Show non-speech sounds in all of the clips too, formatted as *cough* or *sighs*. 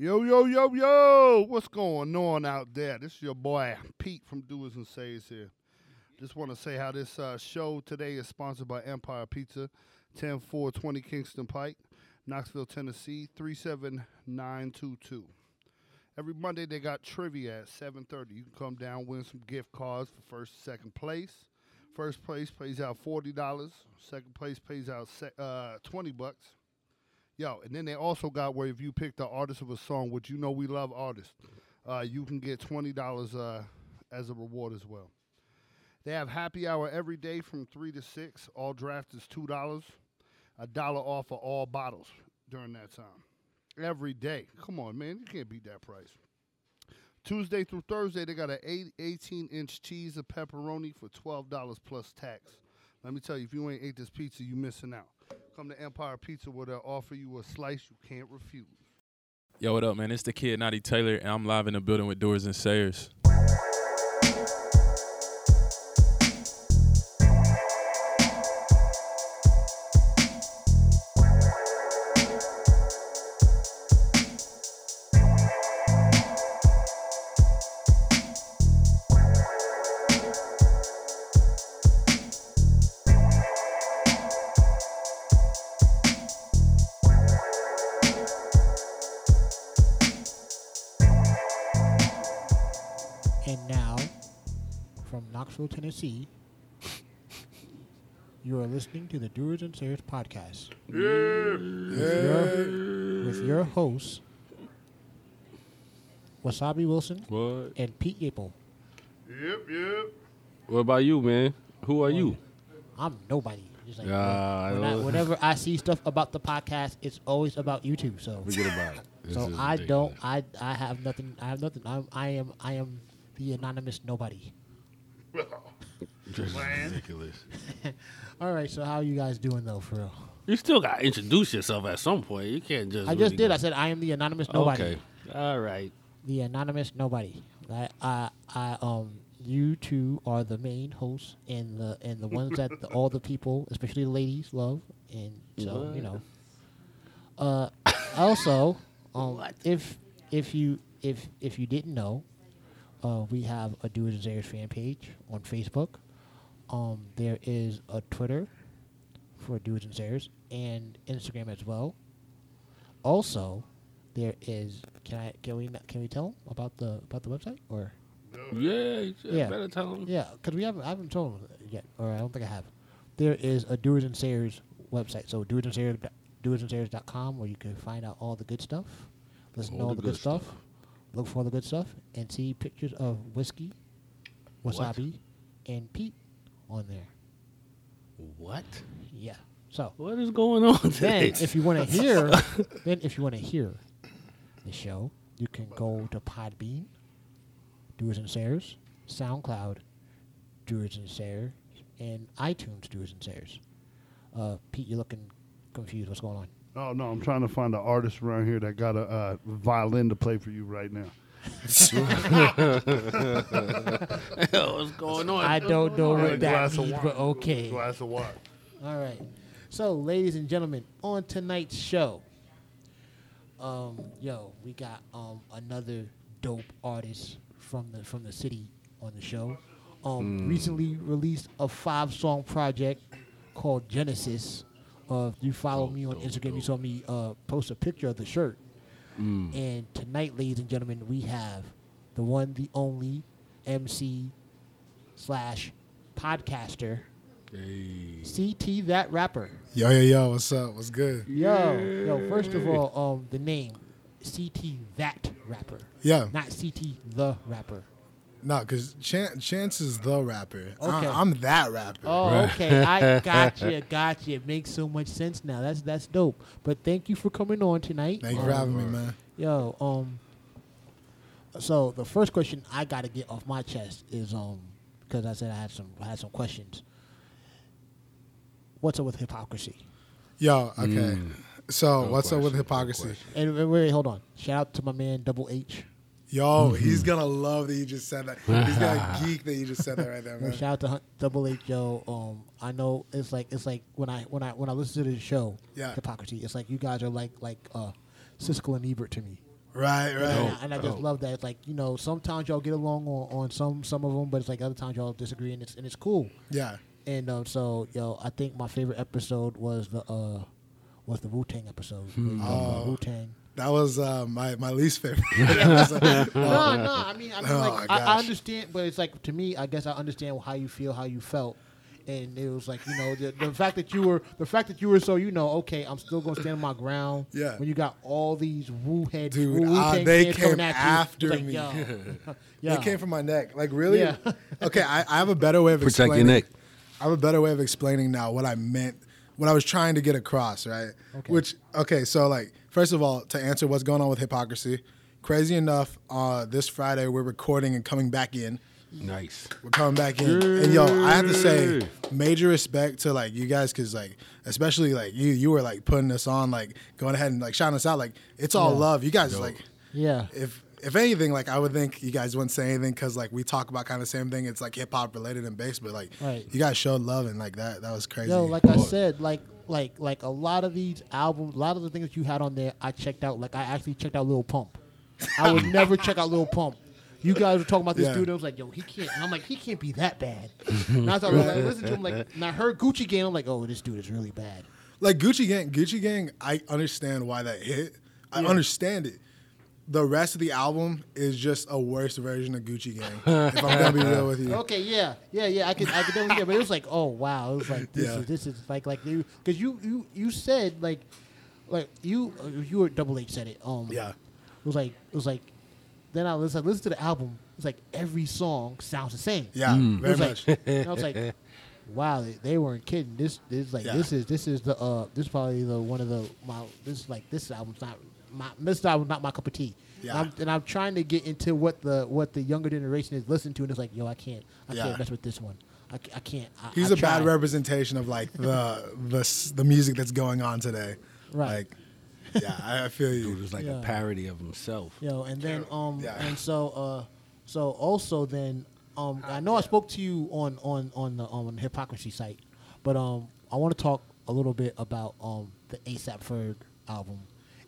Yo, yo, yo, yo, what's going on out there? This is your boy Pete from Doers and Sayers here. Just want to say how this uh, show today is sponsored by Empire Pizza, 10420 Kingston Pike, Knoxville, Tennessee, 37922. Every Monday they got trivia at 7.30. You can come down, win some gift cards for first second place. First place pays out $40. Second place pays out se- uh, 20 bucks. Yo, and then they also got where if you pick the artist of a song, which you know we love artists, uh, you can get twenty dollars uh, as a reward as well. They have happy hour every day from three to six. All draft is two dollars, a dollar off of all bottles during that time. Every day. Come on, man, you can't beat that price. Tuesday through Thursday, they got an eight, 18 inch cheese of pepperoni for $12 plus tax. Let me tell you, if you ain't ate this pizza, you missing out. Come to Empire Pizza where they'll offer you a slice you can't refuse. Yo, what up, man? It's the kid Naughty Taylor, and I'm live in the building with Doers and Sayers. Tennessee, you are listening to the Doers and Sayers podcast. With, your, with your hosts, Wasabi Wilson What? and Pete Yapel. Yep, yep. What about you, man? Who are you? I'm nobody. Just like, Yeah, I I- know. whenever I see stuff about the podcast, it's always about you two. So, Forget about it. *laughs* This so is I don't. ridiculous. I I have nothing. I have nothing. I'm, I am. I am the anonymous nobody. *laughs* This is ridiculous. *laughs* All right. So how are you guys doing though, for real? You still got to introduce yourself at some point. You can't just. I just did. go- I said I am the anonymous nobody. Okay. All right. The anonymous nobody. I, I, I, um, you two are the main hosts and the and the ones that the, *laughs* all the people, especially the ladies, love. And so you know. Uh, also, *laughs* um, if if you if if you didn't know, uh, we have a Doers and Sayers fan page on Facebook. Um, there is a Twitter for Doers and Sayers and Instagram as well. Also, there is. Can I? Can we? Can we tell 'em about the about the website or? Yeah, you Yeah. better tell him. Yeah, because we haven't. I haven't told them yet, or I don't think I have. There is a Doers and Sayers website. So Doers and Sayers, where you can find out all the good stuff, listen to All all the the good good stuff, stuff. look for all the good stuff, and see pictures of whiskey, wasabi, and Pete on there. What? Yeah. So What is going on today? *laughs* then, if you want to hear, then if you want to hear the show, you can go to Podbean, Doers and Sayers, SoundCloud, Doers and Sayers, and iTunes Doers and Sayers. Uh, Pete, you're looking confused. What's going on? Oh no, I'm trying to find an artist around here that got a uh, violin to play for you right now. *laughs* *laughs* What's going on? I don't know what that glass of means, wine. but okay. Glass of wine. All right. So, ladies and gentlemen, on tonight's show, um, yo, we got um another dope artist from the from the city on the show. Um, recently released a five song project called Genesis. Uh, if you follow me on Instagram, you saw me uh, post a picture of the shirt. And tonight, ladies and gentlemen, we have the one, the only MC slash podcaster, CT that rapper. Yo, yo, yo, what's up? What's good? Yo, yo. First of all, um, the name CT that rapper, Yeah, not CT the rapper. No, because Chan- Chance is the rapper. I- Okay. I'm that rapper. Oh, okay. I *laughs* gotcha, gotcha. It makes so much sense now. That's that's dope. But thank you for coming on tonight. Thank you for Um, having me, man. Yo, um, so the first question I got to get off my chest is um, because I said I had some I had some questions. What's up with Hip-Hopcrisy? Yo, okay. Mm. So, Good what's up with Hip-Hopcrisy? question. And, and wait, hold on. Shout out to my man Double H. Yo, Mm-hmm. he's gonna love that you just said that. He's gonna *laughs* geek that you just said that right there, *laughs* Well, man. shout out to Hun- Double H Joe. Um, I know it's like it's like when I when I when I listen to the show, Yeah. Hip-Hopcrisy. It's like you guys are like like uh, Siskel and Ebert to me. Right, And, right. I, and I just love that. It's like you know, sometimes y'all get along on, on some some of them, but it's like other times y'all disagree, and it's and it's cool. Yeah. And um, so yo, I think my favorite episode was the uh was the Wu Tang episode. Oh. Wu Tang. That was uh, my, my least favorite. *laughs* episode. *laughs* No, no. I mean, I mean, Oh, like, I, I understand, but it's like to me, I guess I understand how you feel, how you felt, and it was like you know the, the fact that you were the fact that you were so you know okay, I'm still gonna stand on my ground. Yeah. When you got all these Wu head, Dude, Wu uh, they came coming at you, after it's like, me. Yo, yo. *laughs* They came from my neck. Like really? Yeah. okay, I, I have a better way of Protect your neck. I have a better way of explaining now what I meant, what I was trying to get across, right? Okay. Which okay, so like first of all, to answer what's going on with Hip-Hopcrisy, crazy enough, uh, this Friday we're recording and coming back in. Nice. We're coming back in, and yo, I have to say, major respect to like you guys, cause like, especially like you, you were like putting us on, like going ahead and like shouting us out, like it's all Yeah. love. You guys like, yeah. if if anything, like I would think you guys wouldn't say anything because like we talk about kind of the same thing. It's like hip hop related and bass, but like Right. you guys showed love and like that. That was crazy. Yo, like I said, like like like a lot of these albums, a lot of the things you had on there, I checked out. Like I actually checked out Lil Pump. I would *laughs* never check out Lil Pump. You guys were talking about this Yeah. dude. I was like, yo, he can't. And I'm like, he can't be that bad. and I started like, listen to him. Like, *laughs* and I heard Gucci Gang. I'm like, oh, this dude is really bad. like Gucci Gang, Gucci Gang, I understand why that hit. I understand it. The rest of the album is just a worse version of Gucci Gang. if I'm gonna be *laughs* real with you. Okay, yeah, yeah, yeah. I could, I could definitely get, but it was like, oh wow, it was like this Yeah. is this is like like you because you you you said like like you you were double H said it. Um, Yeah. It was like it was like then I listened, I listened to the album. It's like every song sounds the same. Yeah, It very was much. like and I was like, *laughs* wow, they, they weren't kidding. This this like Yeah. this is this is the uh this is probably the one of the my this is like this album's not my this album's not my cup of tea. Yeah. And I'm, and I'm trying to get into what the what the younger generation is listening to, and it's like, yo, I can't I Yeah. can't mess with this one. I, I can't. I, He's I a bad representation of like the *laughs* the the music that's going on today. Right. Like, yeah, I I feel Dude you. was like Yeah. a parody of himself. Yo, and then um Yeah. and so uh so also then um I know I spoke to you on on on the on the Hip-Hopcrisy site, but um I want to talk a little bit about um the ASAP Ferg album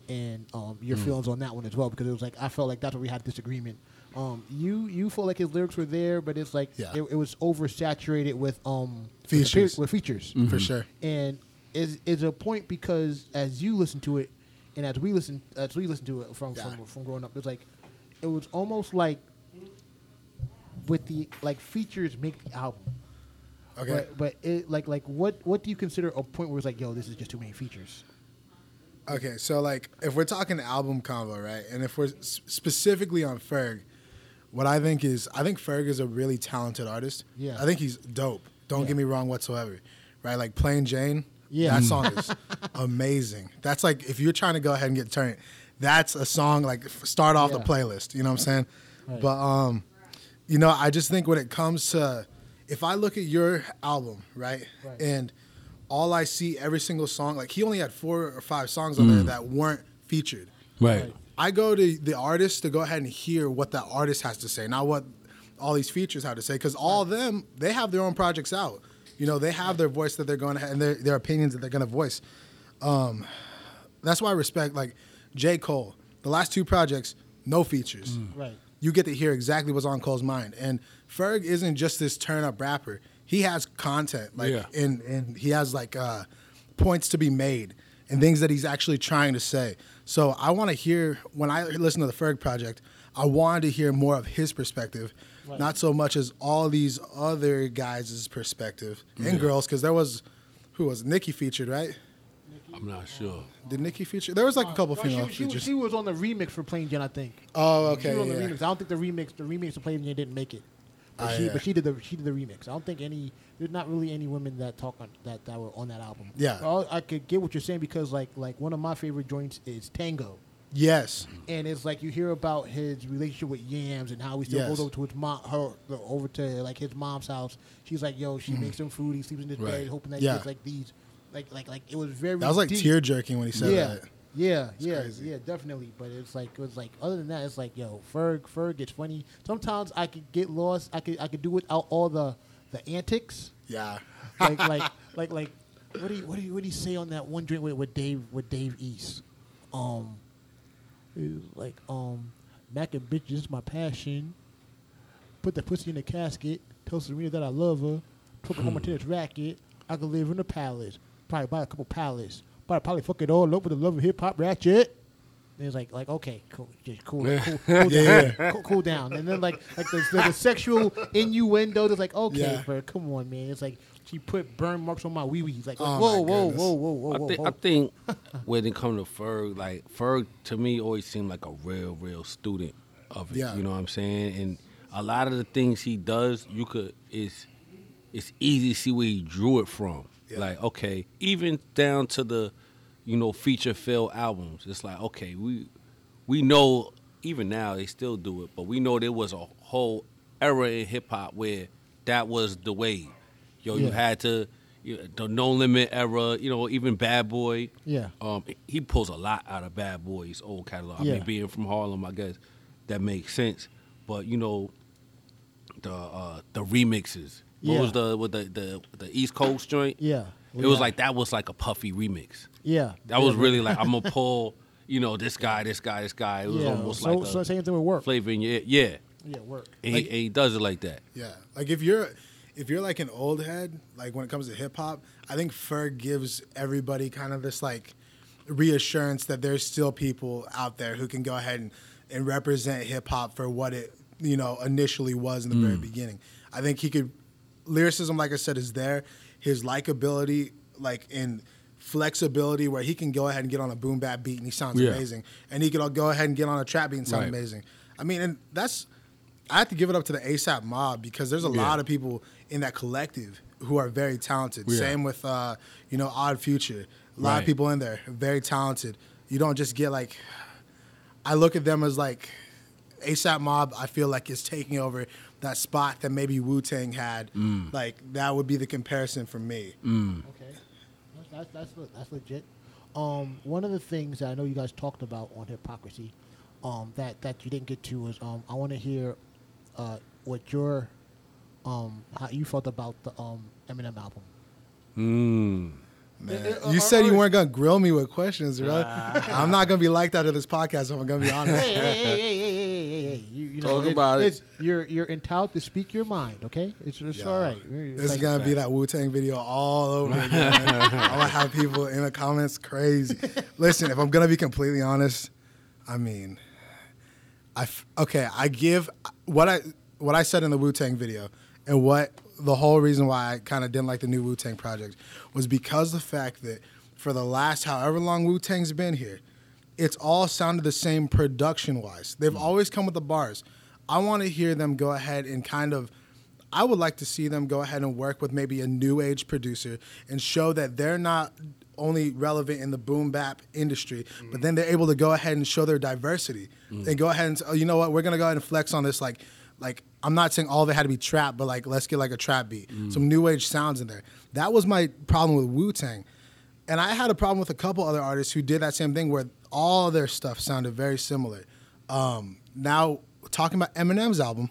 and um your feelings on that one as well because it was like I felt like that's where we had disagreement. Um, you you felt like his lyrics were there, but it's like Yeah. it, it was oversaturated with um with the Features. pe- with features For sure. and is is a point because as you listen to it and as we listen as we listen to it from Yeah. from, from growing up it's like it was almost like with the like features make the album Okay. but but it like like what what do you consider a point where it's like yo this is just too many features Okay, so like if we're talking album convo, right, and if we're s- specifically on Ferg, what I think is I think Ferg is a really talented artist. Yeah. I think he's dope. Don't Yeah. get me wrong whatsoever, right? Like Plain Jane. Yeah. that song *laughs* is amazing. That's like if you're trying to go ahead and get turned, that's a song like f- start off the playlist. You know what I'm saying? Right. But um, you know, I just think when it comes to if I look at your album, right, Right. and all I see every single song, like he only had four or five songs on there that weren't featured. Right. I go to the artist to go ahead and hear what that artist has to say, not what all these features have to say, because all of them they have their own projects out. You know, they have their voice that they're going to and their their opinions that they're going to voice. Um, that's why I respect like J Cole. The last two projects, no features. right You get to hear exactly what's on Cole's mind, and Ferg isn't just this turn up rapper. He has content, like, Yeah. and and he has like uh, points to be made and things that he's actually trying to say. So I want to hear when I listen to the Ferg project, I wanted to hear more of his perspective, Right. not so much as all these other guys' perspective and girls, because there was who was? Nikki featured, right? I'm not sure. Did Nikki feature? There was like a couple No, female she, she, was- features. she was on the remix for Plain Jane I think oh, she okay. was on the remix I don't think the remix the remix of Plain Jane didn't make it but Ah, she yeah. but she did the she did the remix I don't think any there's not really any women that talk on that that were on that album Yeah. Well, I could get what you're saying because like like one of my favorite joints is Tango Yes. and it's like you hear about his relationship with Yams and how he still Yes. goes over to his mom, her over to like his mom's house. She's like, yo, she makes him food. He sleeps in his bed, hoping that. Yeah. he gets like these, like like like it was very. That was like tear jerking when he said yeah. that. Yeah, yeah, crazy. yeah, definitely. But it's like it was like other than that, it's like yo, Ferg, Ferg gets funny. Sometimes I could get lost. I could I could do without all the the antics. Yeah. Like *laughs* like like like what do you what do you what do you say on that one drink with, with Dave with Dave East? Um, like, um, Mac and bitches is my passion. Put the pussy in the casket. Tell Serena that I love her. Took her home to tennis racket. I could live in a palace. Probably buy a couple palace. But probably fuck it all up with the love of hip hop ratchet. And it's like, like okay, cool, just cool, cool, cool, *laughs* Yeah, down, Cool, cool down. And then like, like the, the, the sexual innuendo. That's like, okay, Yeah. bro, come on, man. It's like she put burn marks on my wee wee. Like, Oh, whoa, my whoa, whoa, whoa, whoa, I whoa, think, whoa. I think *laughs* when it comes to Ferg, like Ferg to me always seemed like a real, real student of it. Yeah. You know what I'm saying? And a lot of the things he does, you could is it's easy to see where he drew it from. Yeah. Like, okay, even down to the, you know, feature fill albums. It's like, okay, we we know even now they still do it, but we know there was a whole era in hip hop where that was the way. Yo, you had to you know, the no limit era, you know, even Bad Boy. Yeah. Um, he pulls a lot out of Bad Boy's old catalog. I Yeah. mean, being from Harlem, I guess that makes sense. But you know, the uh, the remixes. What Yeah. was the with the, the the East Coast joint? yeah. It was like that was like a puffy remix. yeah. That yeah, was really like I'm gonna pull, you know, this guy, this guy, this guy. It was yeah. almost so, like so a same thing with work. flavor in your ear. Yeah, Yeah, work. and, Like- he, and he does it like that. Yeah, like if you're if you're like an old head, like when it comes to hip hop, I think Ferg gives everybody kind of this like reassurance that there's still people out there who can go ahead and, and represent hip hop for what it you know initially was in the very mm. beginning. I think he could lyricism, like I said, is there. His likability, like in flexibility, where he can go ahead and get on a boom bap beat and he sounds Yeah. amazing, and he could go ahead and get on a trap beat and sound Right. amazing. I mean, and that's I have to give it up to the ASAP mob because there's a Yeah. lot of people in that collective who are very talented. Yeah. Same with uh, you know Odd Future, a lot Right. of people in there very talented. You don't just get like I look at them as like ASAP Mob. I feel like is taking over that spot that maybe Wu Tang had. Mm. Like that would be the comparison for me. Okay, that's that's that's, legit. Um, one of the things that I know you guys talked about on Hip-Hopcrisy, um, that that you didn't get to was um, I want to hear, uh, what your, um, how you felt about the um Eminem album. Mm. Man, uh, you uh, said you uh, weren't gonna grill me with questions, bro. I'm not gonna be like that at this podcast. If I'm gonna be *laughs* honest. hey, hey, hey, hey, hey, you, you know, Talk it- about it. it's- You're you're entitled to speak your mind. Okay, it's, it's all right. It's This is like- gonna be that Wu Tang video all over *laughs* again. I'm gonna have people in the comments crazy. Listen, if I'm gonna be completely honest, I mean, I f- okay. I give what I what I said in the Wu Tang video, and what the whole reason why I kind of didn't like the new Wu Tang project was because the fact that for the last however long Wu Tang's been here, it's all sounded the same production wise. They've mm. always come with the bars. I want to hear them go ahead and kind of. I would like to see them go ahead and work with maybe a new age producer and show that they're not only relevant in the boom bap industry, but mm. then they're able to go ahead and show their diversity mm. and go ahead and say, oh, you know what, we're gonna go ahead and flex on this. Like, like I'm not saying all of it had to be trap, but like let's get like a trap beat, some new age sounds in there. That was my problem with Wu Tang. And I had a problem with a couple other artists who did that same thing where all their stuff sounded very similar. Um, now talking about Eminem's album,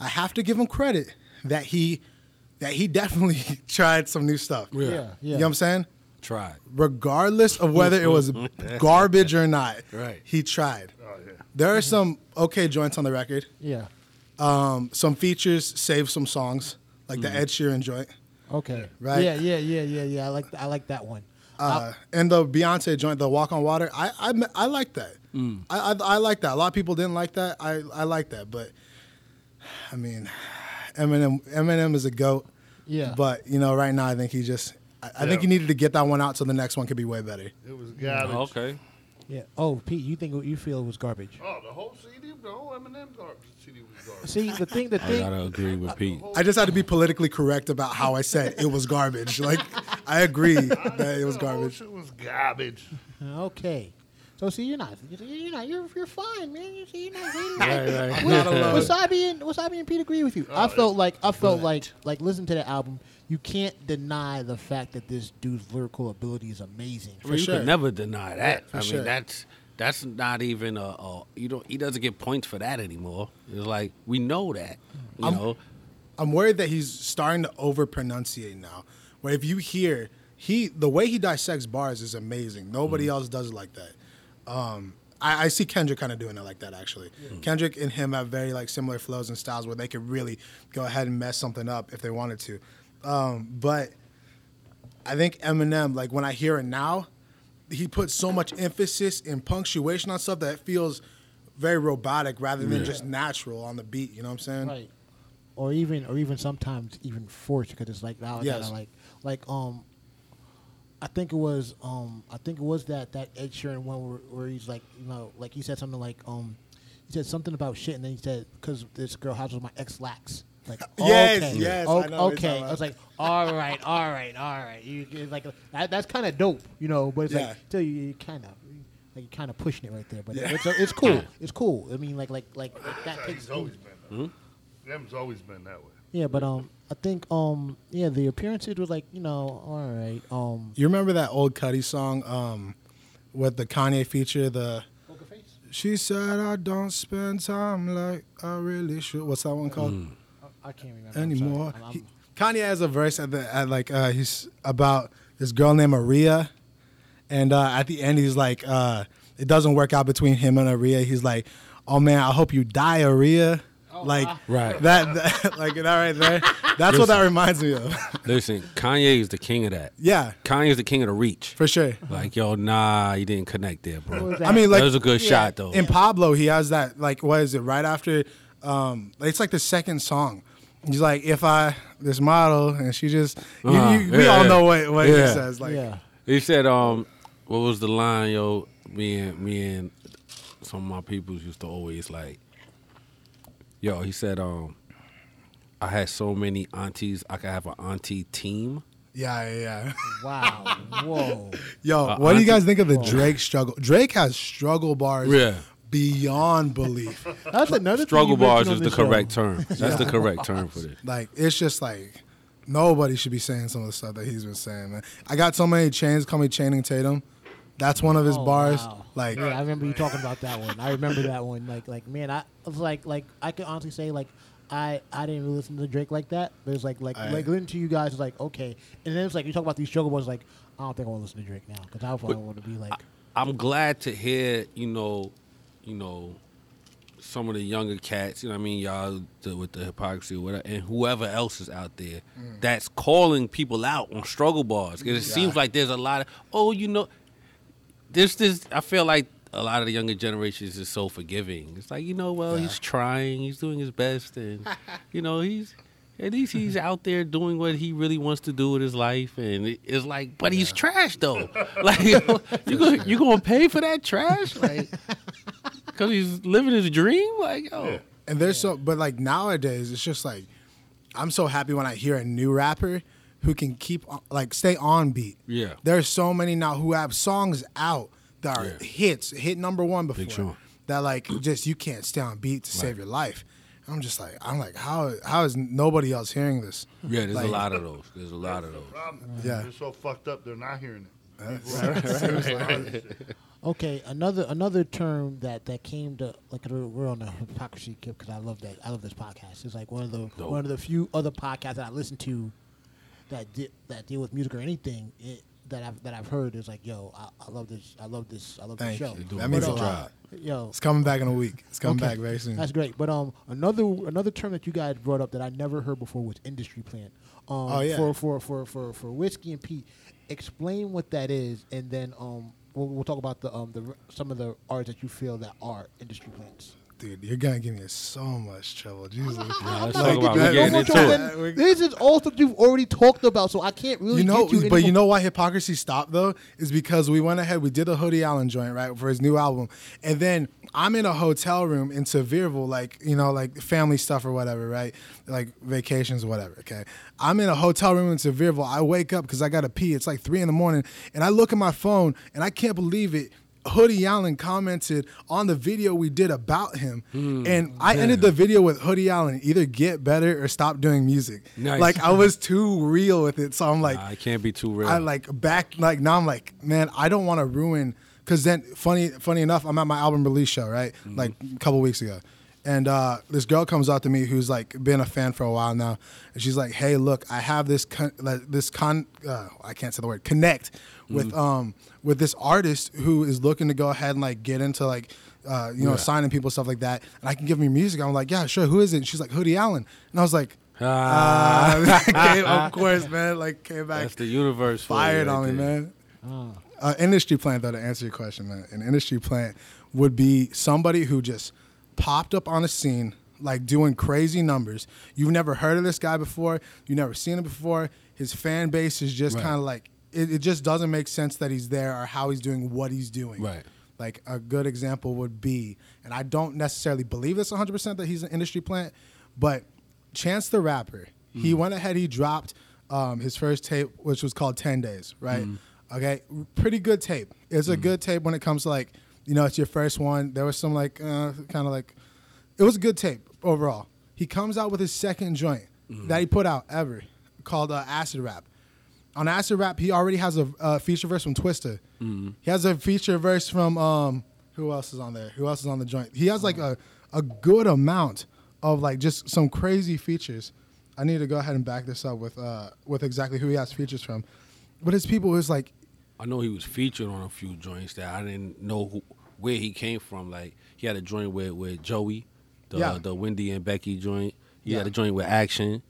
I have to give him credit that he that he *laughs* definitely *laughs* tried some new stuff. Yeah, yeah. You know what I'm saying? Tried. Regardless of whether it was *laughs* garbage or not, Right. he tried. Oh yeah. There are some okay joints on the record. Yeah. Um, some features save some songs, like the Ed Sheeran joint. Okay. Right. Yeah, yeah, yeah, yeah, yeah. I like I like that one. Uh, and the Beyonce joint, the Walk on Water, I I, I like that. I, I I like that. A lot of people didn't like that. I I like that, but I mean, Eminem Eminem is a goat. Yeah. But you know, right now I think he just I, I think he needed to get that one out so the next one could be way better. It was garbage. Okay. Yeah. Oh, Pete, you think what you feel it was garbage? Oh, the whole CD, the whole Eminem garbage CD was garbage. See, the thing, the thing. I thing, gotta agree with Pete. I just had to be politically correct about how I said it was garbage. *laughs* Like I agree that it was garbage. It was garbage. okay. So see, you're not, you're not, you're, you're fine, man. You see, you're not, you're *laughs* not. Right, right. Wa- Wasabi and Wasabi and Pete agree with you. I oh, felt like I felt like like listen to the album. You can't deny the fact that this dude's lyrical ability is amazing. I mean, you sure. could never deny that. for I mean, that's that's not even a, a you don't. He doesn't get points for that anymore. It's like we know that. You know. I'm worried that he's starting to over pronunciate now. Where if you hear he the way he dissects bars is amazing. Nobody else does it like that. Um, I, I see Kendrick kind of doing it like that actually. Kendrick and him have very like similar flows and styles where they could really go ahead and mess something up if they wanted to. Um, but I think Eminem, like when I hear it now, he puts so much emphasis and punctuation on stuff that it feels very robotic rather than just natural on the beat. You know what I'm saying? Right. Or even, or even sometimes even forced because it's like now, Yes. yes. like, like um, I think it was um, I think it was that that Ed Sheeran one where, where he's like, you know, like he said something like um, he said something about shit, and then he said because this girl house was my ex lax. Like Yes, okay, yes, o- I know okay. I was like, all right, all right, all right. You it's like that, that's kind of dope, you know. But it's Yeah. like still you, you kind of like you kind of pushing it right there. But Yeah. it's it's cool. It's cool. I mean, like like like, like that takes always been that. Em's always been that way. yeah, but um, I think um, yeah, the appearances was like you know, all right, um, You remember that old Cudi song um, with the Kanye feature? The poker face. she said I don't spend time like I really should. What's that one called? I, I can't remember I'm sorry. Anymore. I'm- I'm- He- Kanye has a verse at the at like uh, he's about this girl named Maria, and uh, at the end he's like, uh, it doesn't work out between him and Aria. He's like, oh man, I hope you die, Aria. like *laughs* Right. that, that *laughs* like that right there. That's what that reminds me of. *laughs* Listen, Kanye is the king of that. yeah, Kanye is the king of the reach. for sure. Like, yo, nah, you didn't connect there, bro. was That I mean, like that was a good shot though. in Pablo, he has that like what is it? Right after, um, it's like the second song. He's like, if I this model and she just, you- Uh-huh. you- we Yeah, all know what what he says. Like, yeah, He said, um, what was the line, yo? Me and me and some of my peoples used to always like, yo. He said, um, I had so many aunties, I could have an auntie team. yeah, yeah. yeah. *laughs* wow, whoa, Yo, Uh, what do you guys think of the Drake struggle? Drake has struggle bars Yeah. Beyond belief. *laughs* that's another thing Struggle you bars is on the correct show. term. That's the correct term for *laughs* this. like, it's just like nobody should be saying some of the stuff that he's been saying, man. I got so many chains call me Channing Tatum. That's one of his Oh, bars. wow. Like, yeah, I remember you talking about that one. I remember that one. Like, like man, I was like, like I could honestly say, like, I I didn't really listen to Drake like that. But it's like, like, I- like listening to you guys is like, okay. And then it's like you talk about these struggle bars, like, I don't think I want to listen to Drake now because I probably want to be like, I'm glad to hear, you know, you know, some of the younger cats, you know what I mean, y'all the, with the Hip-Hopcrisy or whatever, and whoever else is out there mm. that's calling people out on struggle bars. Because it seems like there's a lot of, oh, you know, there's this, I feel like a lot of the younger generations is so forgiving. It's like, you know, well, he's trying, he's doing his best, and, *laughs* you know, he's, at least he's out there doing what he really wants to do with his life, and it's like, but he's trash though. *laughs* Like *laughs* you gonna you gonna pay for that trash? Like because he's living his dream? Like yo, And there's so, but like nowadays, it's just like, I'm so happy when I hear a new rapper who can keep like stay on beat. Yeah. There's so many now who have songs out that are Yeah. hits, hit number one before. Sean. That like just you can't stay on beat to save your life. I'm just like I'm like how how is nobody else hearing this? yeah. There's Like- a lot of those. There's a lot of those. Problem. Yeah. They're so fucked up, they're not hearing it. *laughs* Okay, another another term that that came to like we're we're on the Hip-Hopcrisy kick because I love that I love this podcast. It's like one of the Dope. one of the few other podcasts that I listen to that di- that deal with music or anything it, that I've that I've heard is like yo I, I love this I love this I love Thank this show. you. That a means a lot. job. Yo, It's coming back in a week. It's coming Okay. back very soon. That's great. But um, another another term that you guys brought up that I never heard before was industry plant. Um, Oh, yeah. For for for for for whiskey and Pete, explain what that is, and then um, we'll, we'll talk about the um the some of the artists that you feel that are industry plants. Dude, you're gonna give me so much trouble. Jesus. let's *laughs* talk about. that- We getting oh into it. trouble This is all stuff you've already talked about, so I can't really you know, get you. but any you know why Hip-Hopcrisy stopped though is because we went ahead, we did a Hoodie Allen joint right for his new album, and then I'm in a hotel room in Sevierville, like you know, like family stuff or whatever, right? Like vacations or whatever. Okay, I'm in a hotel room in Sevierville. I wake up because I gotta pee. It's like three in the morning, and I look at my phone and I can't believe it. Hoodie Allen commented on the video we did about him, Hmm. and I ended the video with Hoodie Allen either get better or stop doing music. Nice. Like I was too real with it, so I'm like, Nah, it can't be too real. I like back like now I'm like man I don't want to ruin because then funny funny enough I'm at my album release show right Mm-hmm. like a couple weeks ago And uh, this girl comes out to me who's like been a fan for a while now, and she's like, "Hey, look, I have this con- like, this con uh, I can't say the word connect with um with this artist who is looking to go ahead and like get into like uh, you know signing people stuff like that, and I can give me music." I'm like, "Yeah, sure. Who is it?" And she's like, "Hoodie Allen," and I was like, Ah, *laughs* uh, *laughs* came- "Of course, man." Like came back that's the universe. fired right on me, man. Uh, industry plant, though, to answer your question, man, an industry plant would be somebody who just popped up on a scene, like doing crazy numbers. You've never heard of this guy before. You've never seen him before. His fan base is just Right. kind of like it, it. just doesn't make sense that he's there or how he's doing what he's doing. Right. Like a good example would be, and I don't necessarily believe this 100 percent that he's an industry plant, but Chance the Rapper, he went ahead, he dropped um, his first tape, which was called 10 Days, right? Okay, pretty good tape. It's a good tape when it comes to like, you know, it's your first one. There was some like, uh, kind of like, it was a good tape overall. He comes out with his second joint that he put out ever called uh, Acid Rap. On Acid Rap, he already has a uh, feature verse from Twista. He has a feature verse from um, who else is on there? Who else is on the joint? He has like a, a good amount of like just some crazy features. I need to go ahead and back this up with uh, with exactly who he has features from. But his people is like I know he was featured on a few joints that I didn't know who, where he came from. Like he had a joint with with Joey, the Yeah. the Wendy and Becky joint. He Yeah. had a joint with Action.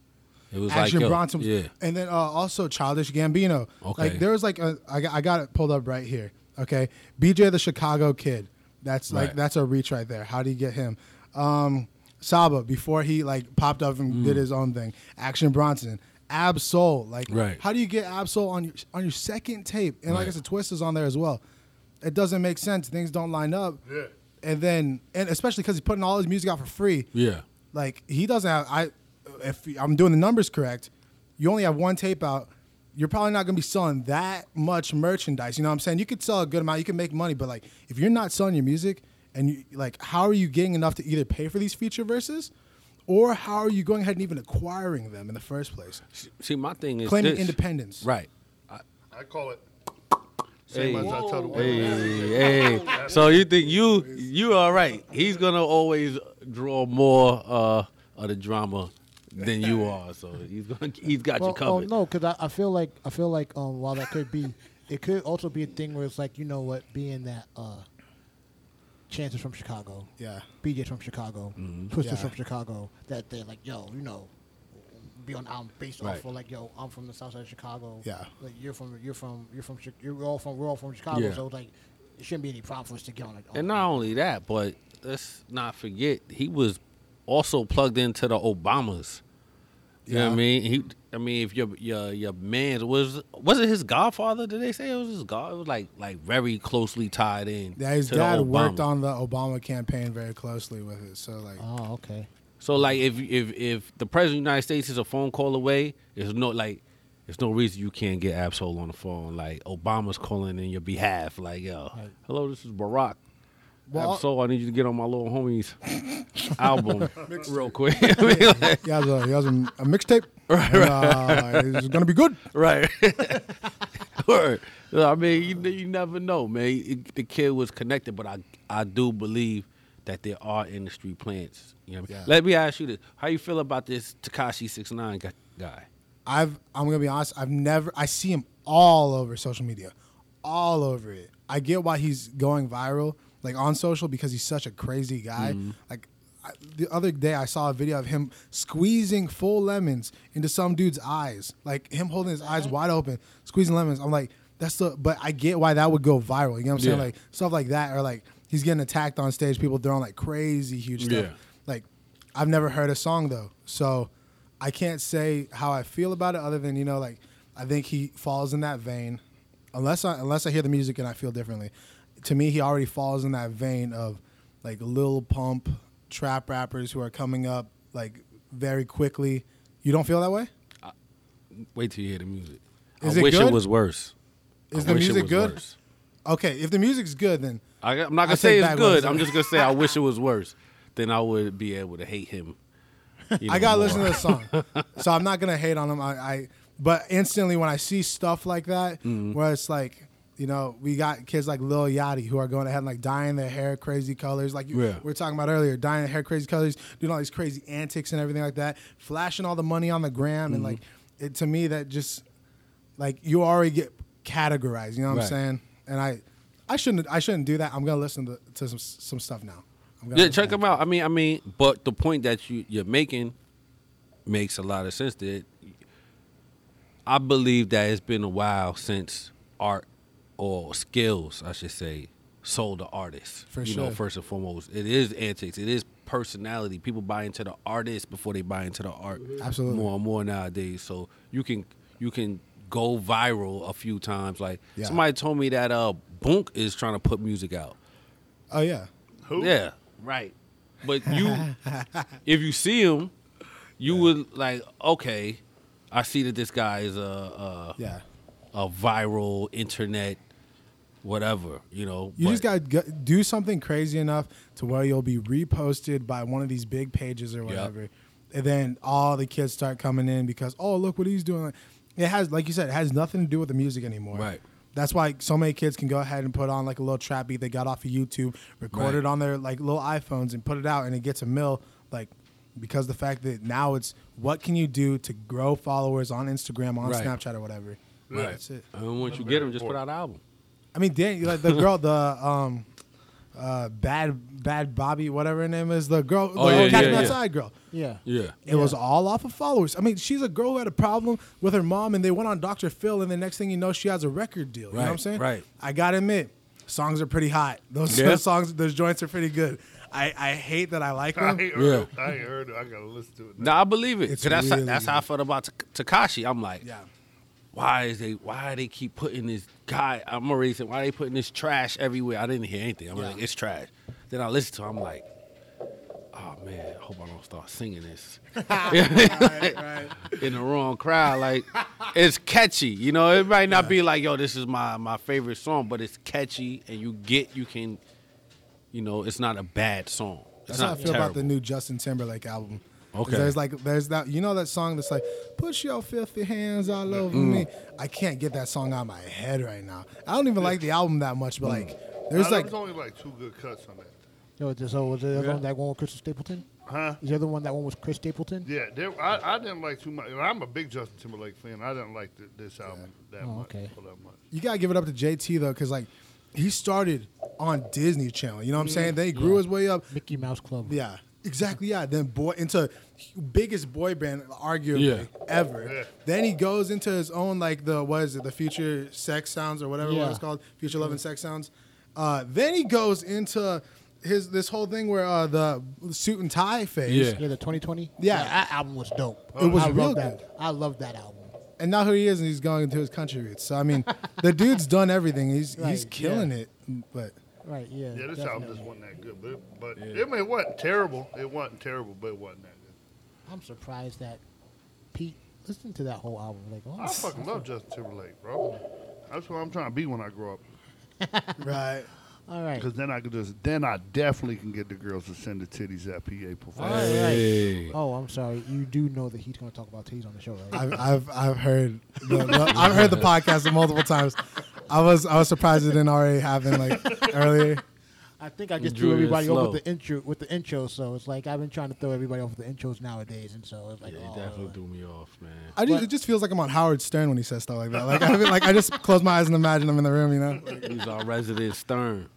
It was Action like yo, Bronson, yeah. and then uh, also Childish Gambino. Okay. Like there was like a, I got, I got it pulled up right here. Okay, BJ the Chicago Kid. That's like Right. that's a reach right there. How do you get him? Um, Saba before he like popped up and Mm. did his own thing. Action Bronson. Ab Soul. Like Right. how do you get Ab Soul on your on your second tape? And like I Right. said, Twist is on there as well. It doesn't make sense. Things don't line up. Yeah. And then and especially because he's putting all his music out for free Yeah. like he doesn't have i if i'm doing the numbers correct you only have one tape out you're probably not going to be selling that much merchandise you know what i'm saying you could sell a good amount you can make money but like if you're not selling your music and you like how are you getting enough to either pay for these feature verses or how are you going ahead and even acquiring them in the first place See, my thing is claiming this. independence Right. I call it. Same Hey. as I tell the world. Hey, hey. So you think you you all right? He's gonna always draw more uh, of the drama than you *laughs* are. So he's gonna he's got well, you covered. Oh, no, because I, I feel like I feel like um while that could be, it could also be a thing where it's like you know what, being that uh, Chance is from Chicago, yeah BJ's from Chicago, Mm-hmm. Twista's Yeah. from Chicago, that they're like, yo, you know, be on album based Right. off of like, yo, I'm from the south side of Chicago. Yeah. Like you're from you're from you're from you're all from we're all from Chicago, Yeah. so like it shouldn't be any problem for us to get on. Like, And not only that, but let's not forget he was also plugged into the Obamas. You know what Yeah. I mean? He, I mean, if your your your man was was it his godfather? Did they say it was his god? It was like like very closely tied in. yeah his to the dad worked on the obama campaign very closely with it so like Oh, okay. So like if if if the president of the United States is a phone call away, there's no like there's no reason you can't get Ab Soul on the phone. Like Obama's calling in your behalf. Like yo, hello, this is Barack. Well- Ab Soul, I need you to get on my little homie's *laughs* album real quick. *laughs* I mean, like, he has a, he has a, a mixtape right, uh, it's gonna be good right. *laughs* Word. I mean, you, you never know, man. It- the kid was connected, but I I do believe that there are industry plants. You know, what I mean? Yeah. let me ask you this: How you feel about this Tekashi Six Nine guy? I've I'm gonna be honest. I've never I see him all over social media, all over it. I get why he's going viral, like on social, because he's such a crazy guy. Mm-hmm. Like I, the other day, I saw a video of him squeezing full lemons into some dude's eyes, like him holding his eyes wide open, squeezing lemons. I'm like, that's the. But I get why that would go viral. You know what I'm saying? Yeah. Like stuff like that, or like he's getting attacked on stage, people throwing like crazy huge stuff. Yeah. Like I've never heard a song though, so I can't say how I feel about it other than you know like I think he falls in that vein. Unless I unless I hear the music and I feel differently, to me he already falls in that vein of like Lil Pump trap rappers who are coming up like very quickly. You don't feel that way? Wait till you hear the music. Is I it wish good? it was worse. Is I the music good? worse. Okay, if the music's good, then I, am not gonna say it's I good. I'm just gonna say I wish it was worse. Then I would be able to hate him. you I gotta more. listen to the song, *laughs* so I'm not gonna hate on him. I, I but instantly when I see stuff like that, Mm-hmm. where it's like You know, we got kids like Lil Yachty who are going ahead and like dyeing their hair crazy colors, like you, Yeah. we were talking about earlier, dyeing their hair crazy colors, doing all these crazy antics and everything like that, flashing all the money on the gram, and mm-hmm. like it to me that just like you already get categorized. You know what Right. I'm saying? And I, I shouldn't, I shouldn't do that. I'm gonna listen to, to some some stuff now. Yeah, check them out. I mean, I mean, but the point that you you're making makes a lot of sense. That I believe that it's been a while since art or skills, I should say, sold the artist. For you know, first and foremost, it is antics. It is personality. People buy into the artist before they buy into the art. Absolutely. more and more nowadays. So you can you can go viral a few times. Like Yeah. somebody told me that uh Boonk is trying to put music out. Oh yeah, Who? Yeah, right. But you, *laughs* if you see him, you would like, okay, I see that this guy is a a, yeah. a viral internet, whatever, you know. You but- just got to do something crazy enough to where you'll be reposted by one of these big pages or whatever, and then all the kids start coming in because oh look what he's doing. It has, like you said, it has nothing to do with the music anymore. Right. That's why so many kids can go ahead and put on like a little trap beat they got off of YouTube, record Right. it on their like little iPhones and put it out, and it gets a mill. Like because the fact that now it's what can you do to grow followers on Instagram, on Right. Snapchat or whatever. Right. That's it. And once you get him, just put out an album. I mean, Dan, like the girl, the um, uh, bad, bad Bobby, whatever her name is, the girl, Oh, the yeah, Catch yeah, Me yeah. Outside girl. Yeah. Yeah. It was all off of followers. I mean, she's a girl who had a problem with her mom, and they went on Dr. Phil, and the next thing you know, she has a record deal. You know what I'm saying? right. I gotta admit, songs are pretty hot. Those, Yeah. those songs, those joints are pretty good. I, I hate that I like I ain't heard, I ain't heard it. I gotta listen to it. No, I believe it. It's 'Cause that's really that's how I felt about Tekashi. I'm like, Yeah. Why is they why they keep putting this guy? I'm a saying why they putting this trash everywhere. I didn't hear anything. I'm like, it's trash. Then I listen to. it, I'm like, oh man, I hope I don't start singing this *laughs* *laughs* in the wrong crowd. Like, it's catchy. You know, it might not be like, yo, this is my my favorite song, but it's catchy, and you get you can, you know, it's not a bad song. It's That's how I feel about the new Justin Timberlake album. 'Cause Okay. There's like there's that you know that song that's like put your filthy hands all over Mm. me. I can't get that song out of my head right now. I don't even like the album that much, but like there's like was only like two good cuts on that. So, so was the other one that one with Chris Stapleton? Huh? Is the other one that one was Chris Stapleton? Yeah, there, I, I didn't like too much. I'm a big Justin Timberlake fan. I didn't like th- this album that Oh, much. okay. For that much. you gotta give it up to JT though, because like he started on Disney Channel. You know what I'm saying? They grew his way up. Mickey Mouse Club. Yeah, exactly. Yeah, then boy into biggest boy band arguably Yeah. ever. Yeah. Then he goes into his own like the what is it, the Future Sex Sounds or whatever Yeah. what it's called, Future Love and Sex Sounds. Uh, then he goes into his this whole thing where uh, the suit and tie phase. Yeah. Yeah, the 2020. Yeah. that album was dope. It was I real love that. good. I love that album. And now here he is, and he's going into his country roots. So I mean, *laughs* the dude's done everything. He's he's killing yeah. it. But Right. Yeah. Yeah, this definitely. album just wasn't that good. But, but it, it wasn't terrible. It wasn't terrible, but it wasn't that good. I'm surprised that Pete listened to that whole album. Like, oh, I fucking love Justin Timberlake, bro. That's what I'm trying to be when I grow up. *laughs* right. all right. Because then I could just, then I definitely can get the girls to send the titties at PA All performance. right. Hey. Oh, I'm sorry. You do know that he's going to talk about titties on the show, right? I've I've I've heard the, the- I've heard the podcast multiple times. I was I was surprised it didn't already happen like *laughs* earlier. I think I just drew threw everybody off with the intro with the intro, so it's like I've been trying to throw everybody off with the intros nowadays, and so it's like, Yeah, he oh, definitely threw me off, man. I just, it just feels like I'm on Howard Stern when he says stuff like that. Like I like I just close my eyes and imagine I'm in the room. You know. He's our resident Stern.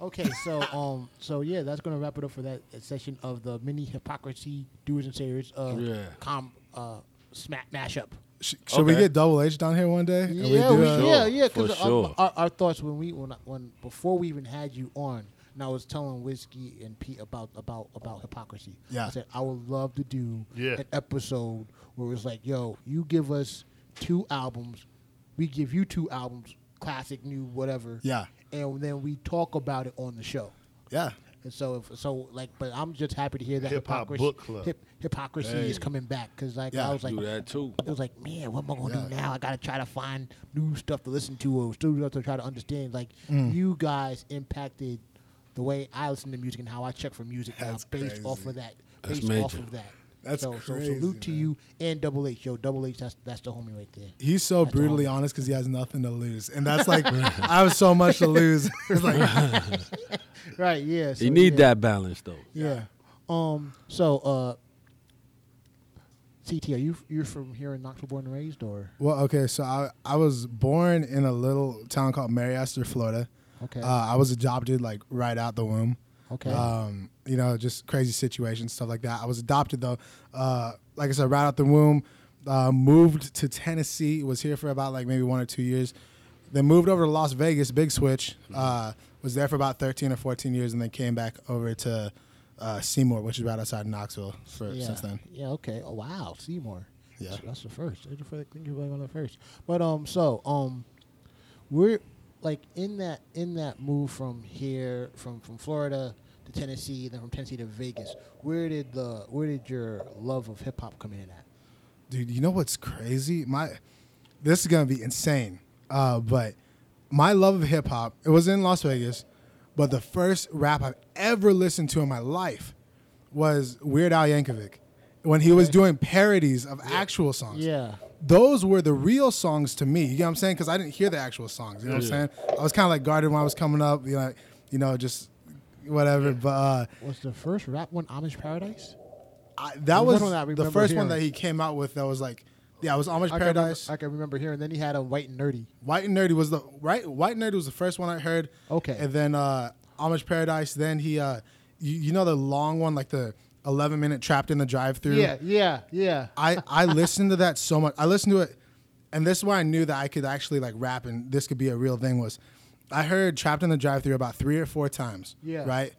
Okay, so um, so yeah, that's gonna wrap it up for that session of the mini Hip-Hopcrisy doers and sayers uh Yeah. com uh smack mashup. Sh- Should we Okay. get Double H down here one day? And Yeah, do we, a- yeah, yeah. Because uh, sure. our, our thoughts when we when I- when before we even had you on, and I was telling Whiskey and Pete about about about Hip-Hopcrisy. Yeah. I said I would love to do Yeah. an episode where it's like, yo, you give us two albums, we give you two albums, classic, new, whatever. Yeah. and then we talk about it on the show. Yeah. And so, if, so like, but I'm just happy to hear that Hip Hop hypocrisy, Book Club. hip, Hip-Hopcrisy is coming back because, like, Yeah, I was like, Do that too. it was like, man, what am I gonna do now? I gotta try to find new stuff to listen to or studio to try to understand. Like, Mm. you guys impacted the way I listen to music and how I check for music now, That's based off of that, That's based off major. of that. That's so, so crazy, salute to you and Double H. Yo, Double H, that's that's the homie right there. He's so That's brutally honest because he has nothing to lose, and that's like I have so much to lose. *laughs* It's like *laughs* Right, yeah. So, you need yeah. that balance though. Yeah. Um. So, uh, CT, are you you're from here in Knoxville, born and raised, or well, okay. So I I was born in a little town called Mariester, Florida. okay, Uh, I was adopted like right out the womb. okay, Um, you know, just crazy situations, stuff like that. I was adopted though. Uh, like I said, right out the womb. Uh, moved to Tennessee. Was here for about like maybe one or two years. Then moved over to Las Vegas. Big switch. Uh, was there for about thirteen or fourteen years, and then came back over to uh, Seymour, which is right outside Knoxville, for yeah, since then. yeah, okay. Oh wow, Seymour. Yeah. So that's the first. That's the first. Thank you for one of the first. But um, so um, we're like in that in that move from here from from Florida to Tennessee, then from Tennessee to Vegas. Where did the where did your love of hip hop come in at? Dude, you know what's crazy? My this is gonna be insane. Uh, but my love of hip hop, it was in Las Vegas, but the first rap I've ever listened to in my life was Weird Al Yankovic. When he was doing parodies of actual songs. Yeah. Those were the real songs to me. You know what I'm saying? Because I didn't hear the actual songs. You know what I'm saying? I was kind of like guarded when I was coming up, you know, you know, just whatever. But uh, Was the first rap one Amish Paradise? I, that Was was that the first one that he came out with that was like, yeah, it was Amish I can remember- Paradise. I can remember hearing. Then he had a White and Nerdy. White and Nerdy was the right. White and Nerdy was the first one I heard. Okay. and then uh, Amish Paradise. Then he, uh, you, you know, the long one, like the 11 minute trapped in the drive-through. Yeah, yeah, yeah. I I *laughs* listened to that so much. I listened to it, and this is why I knew that I could actually like rap and this could be a real thing. Was I heard trapped in the drive-through about three or four times. Yeah. Right.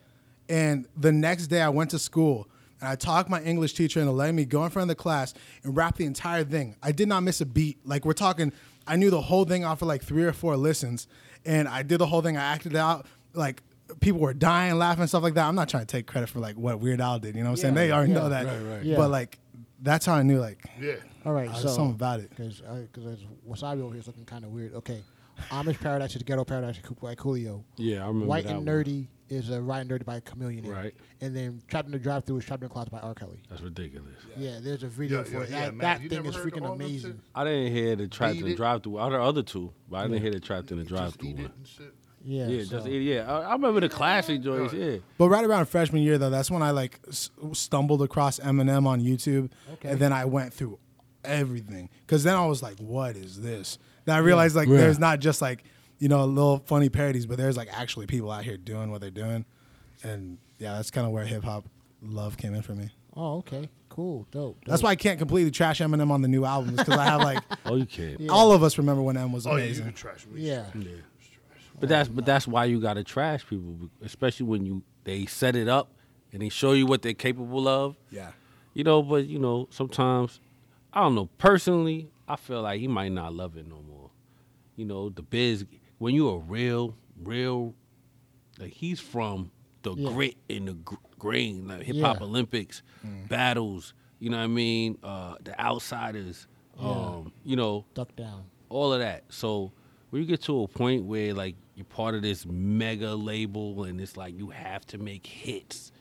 And the next day I went to school. And I talked my English teacher into letting me go in front of the class and rap the entire thing. I did not miss a beat. Like we're talking, I knew the whole thing off of like three or four listens, and I did the whole thing. I acted out like people were dying, laughing, stuff like that. I'm not trying to take credit for like what Weird Al did. You know what I'm saying? They already yeah. know that. Right, right. Yeah. But like that's how I knew like Yeah. All right, uh, so something about it. because because Wasabi over here is looking kind of weird. Okay, Amish Paradise is Ghetto Paradise by Coolio. Yeah, I remember White that and one. Nerdy is a Right and Nerdy by Chamillionaire. Right. And then Trapped in the Drive Through is Trapped in the Closet by R. Kelly. That's ridiculous. Yeah, there's a video Yeah, for yeah, it. yeah, that man. that You thing never is heard freaking all them amazing. shit? I didn't hear the trapped Eat in the it. drive through. Other other two, but I didn't hear the trapped in the drive Just through eat one. and shit. Yeah. Yeah, so- just yeah. I, I remember the classic joints. Yeah, But right around freshman year, though, that's when I like s- stumbled across Eminem on YouTube, Okay. and then I went through everything. Because then I was like, "What is this?" Then I realized like Yeah. there's not just like you know little funny parodies, but there's like actually people out here doing what they're doing, and yeah, that's kind of where hip hop love came in for me. Oh, okay. Cool. Dope. dope. That's why I can't completely trash Eminem on the new albums because I have like *laughs* oh you can't. Yeah. all of us remember when M was Oh, amazing. can trash me. Yeah. Yeah. But that's but that's why you gotta trash people, especially when you they set it up and they show you what they're capable of. yeah. You know, but you know, sometimes I don't know. Personally, I feel like he might not love it no more. You know, the biz when you a real, real like he's from the Yeah. grit and the gr- grain, like hip hop Yeah. Olympics, battles, you know what I mean? Uh the outsiders, Yeah. um, you know, Duck down. all of that. So when you get to a point where like you're part of this mega label and it's like you have to make hits,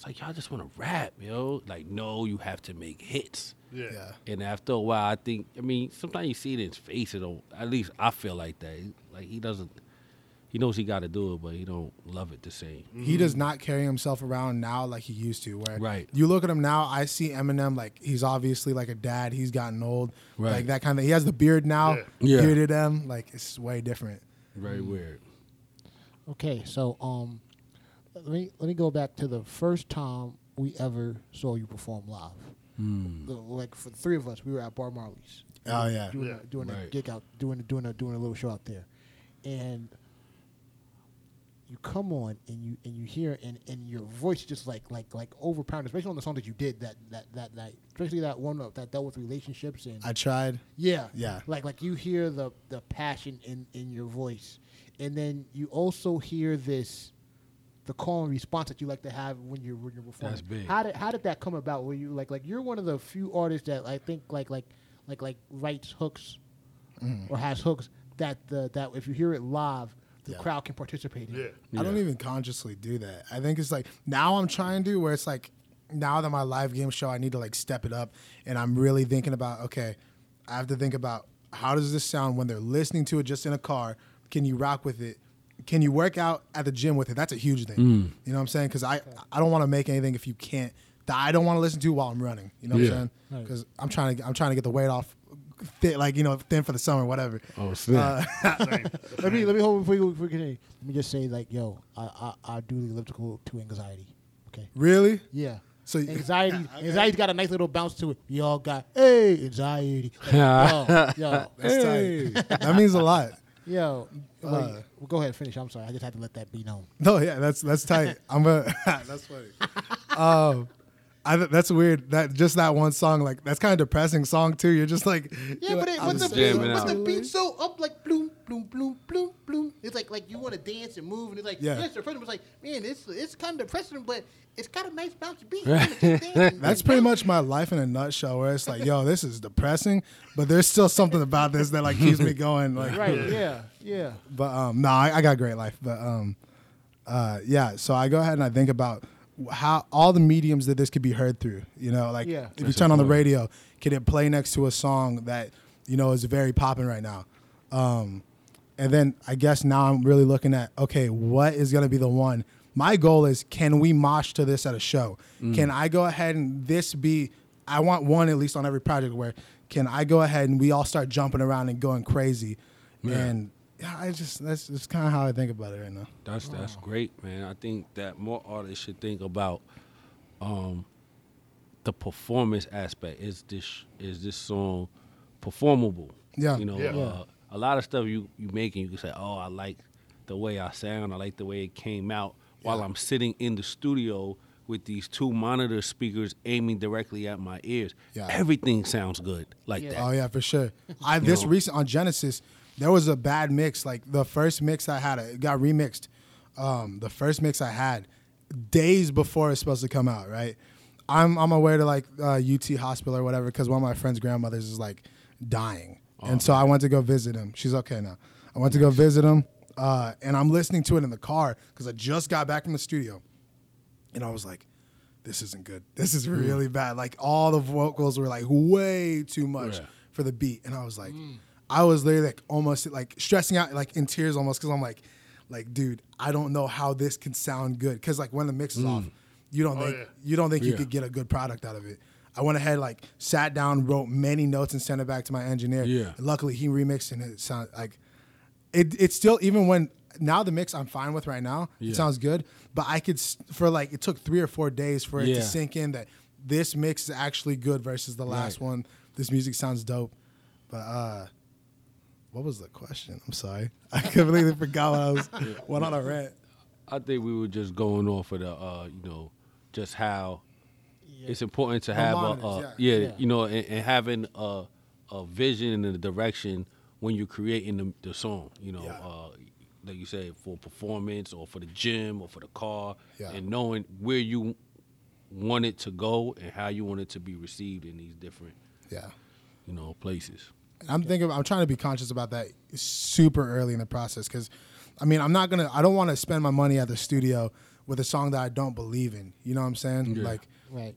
it's like y'all just want to rap, yo. Like no, you have to make hits. Yeah. Yeah. And after a while, I think I mean sometimes you see it in his face. It don't. At least I feel like that. Like he doesn't. He knows he got to do it, but he don't love it the same. He does not carry himself around now like he used to. Where Right. you look at him now, I see Eminem like he's obviously like a dad. He's gotten old, Right. like that kind of. He has the beard now, Yeah. Yeah. bearded M. Like it's way different. Very weird. Okay, so um, let me let me go back to the first time we ever saw you perform live. Hmm. The- like for the three of us, we were at Bar Marley's. Oh, yeah. doing, Yeah. a, doing a gig out, doing a, doing a doing a little show out there, and you come on and you and you hear and, and your voice just like like like overpowering, especially on the song that you did that that that night, especially that one that dealt with relationships and I tried. yeah, Yeah. Like like you hear the the passion in in your voice, and then you also hear this, the call and response that you like to have when you're when you're performing. That's big. How did how did that come about? Were you like like you're one of the few artists that I think like like like like writes hooks, Mm-hmm. or has hooks that the that if you hear it live, the Yeah. crowd can participate in. Yeah. it. I don't even consciously do that. I think it's like now I'm trying to where it's like now that my live game show, I need to like step it up, and I'm really thinking about okay, I have to think about how does this sound when they're listening to it just in a car. Can you rock with it? Can you work out at the gym with it? That's a huge thing. Mm. You know what I'm saying? Because I I don't want to make anything if you can't that I don't want to listen to while I'm running. You know what Yeah. I'm saying? Because I'm trying to I'm trying to get the weight off, fit like you know thin for the summer, whatever. Oh, snap. Uh, *laughs* *laughs* let me let me hold before you before you continue. Let me just say like, yo, I I, I do the elliptical to anxiety. Okay. Really? Yeah. So you- anxiety, *laughs* anxiety's got a nice little bounce to it. We all got hey anxiety. Like, yo, yo, That's tight. that means a lot. Yo. Wait, Uh, well, go ahead, and finish. I'm sorry. I just had to let that be known. No, yeah, that's that's tight. *laughs* I'm a *laughs* that's funny. Um, I th- that's weird. That just that one song, like that's kind of depressing song too. You're just like Yeah, but, it, but the beat, but the beat's so up like bloom, bloom, bloom, bloom. It's like like you want to dance and move, and it's like Yeah. yes, the person was like, man, it's it's kind of depressing, but it's got a nice bouncy beat. You wanna keep. That's pretty much my life in a nutshell. Where it's like, yo, this is depressing, but there's still something about this that like keeps me going. Like, right. *laughs* Yeah, yeah. but um, no, I, I got a great life. But um, uh, yeah. So I go ahead and I think about how all the mediums that this could be heard through. You know, like Yeah. if you turn on the radio, can it play next to a song that you know is very popping right now? Um, and then I guess now I'm really looking at okay, what is going to be the one? My goal is can we mosh to this at a show? Can I go ahead and this be? I want one at least on every project where can I go ahead and we all start jumping around and going crazy, and yeah, I just that's just kind of how I think about it right now. That's that's great, man. I think that more artists should think about um, the performance aspect. Is this is this song performable? Yeah. you know, Yeah. Uh, a lot of stuff you you making, you can say, "Oh, I like the way I sound. I like the way it came out." While I'm sitting in the studio with these two monitor speakers aiming directly at my ears, Yeah. everything sounds good like Yeah. that. Oh yeah, for sure. *laughs* I this recent on Genesis, there was a bad mix. Like the first mix I had, it got remixed. Um, the first mix I had, days before it's supposed to come out. Right, I'm on my way to like uh, UT hospital or whatever because one of my friend's grandmothers is like dying, and so I went to go visit him. She's okay now. I went to go visit him, uh, and I'm listening to it in the car because I just got back from the studio, and I was like, this isn't good. This is mm. really bad. Like all the vocals were like way too much Yeah. for the beat, and I was like, mm. I was literally like almost like stressing out, like in tears almost, because I'm like, like dude, I don't know how this can sound good, because like when the mix is off, mm. you don't oh, think yeah. you don't think you could get a good product out of it. I went ahead, like sat down, wrote many notes, and sent it back to my engineer. Yeah. And luckily, he remixed, and it sounded like it. It's still even when now the mix I'm fine with right now. Yeah. It sounds good, but I could for like it took three or four days for it Yeah. to sink in that this mix is actually good versus the last Right. one. This music sounds dope, but uh, what was the question? I'm sorry, *laughs* I completely forgot what I was *laughs* went on a rant. I think we were just going off of the, uh, you know, just how it's important to have a, monitors, uh, yeah. yeah, Yeah. you know, and, and having a, a vision and a direction when you're creating the, the song. You know, Yeah. uh, like you said, for performance or for the gym or for the car, Yeah. and knowing where you want it to go and how you want it to be received in these different, Yeah. you know, places. I'm thinking. I'm trying to be conscious about that super early in the process because, I mean, I'm not gonna. I don't want to spend my money at the studio with a song that I don't believe in. You know what I'm saying? Yeah. Like, Right.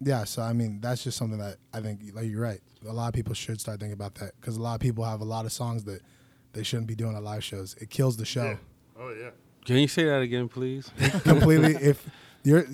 yeah. So I mean, that's just something that I think. Like you're right. A lot of people should start thinking about that because a lot of people have a lot of songs that they shouldn't be doing at live shows. It kills the show Yeah. Oh yeah. Can you say that again, please? *laughs* completely. *laughs* if you're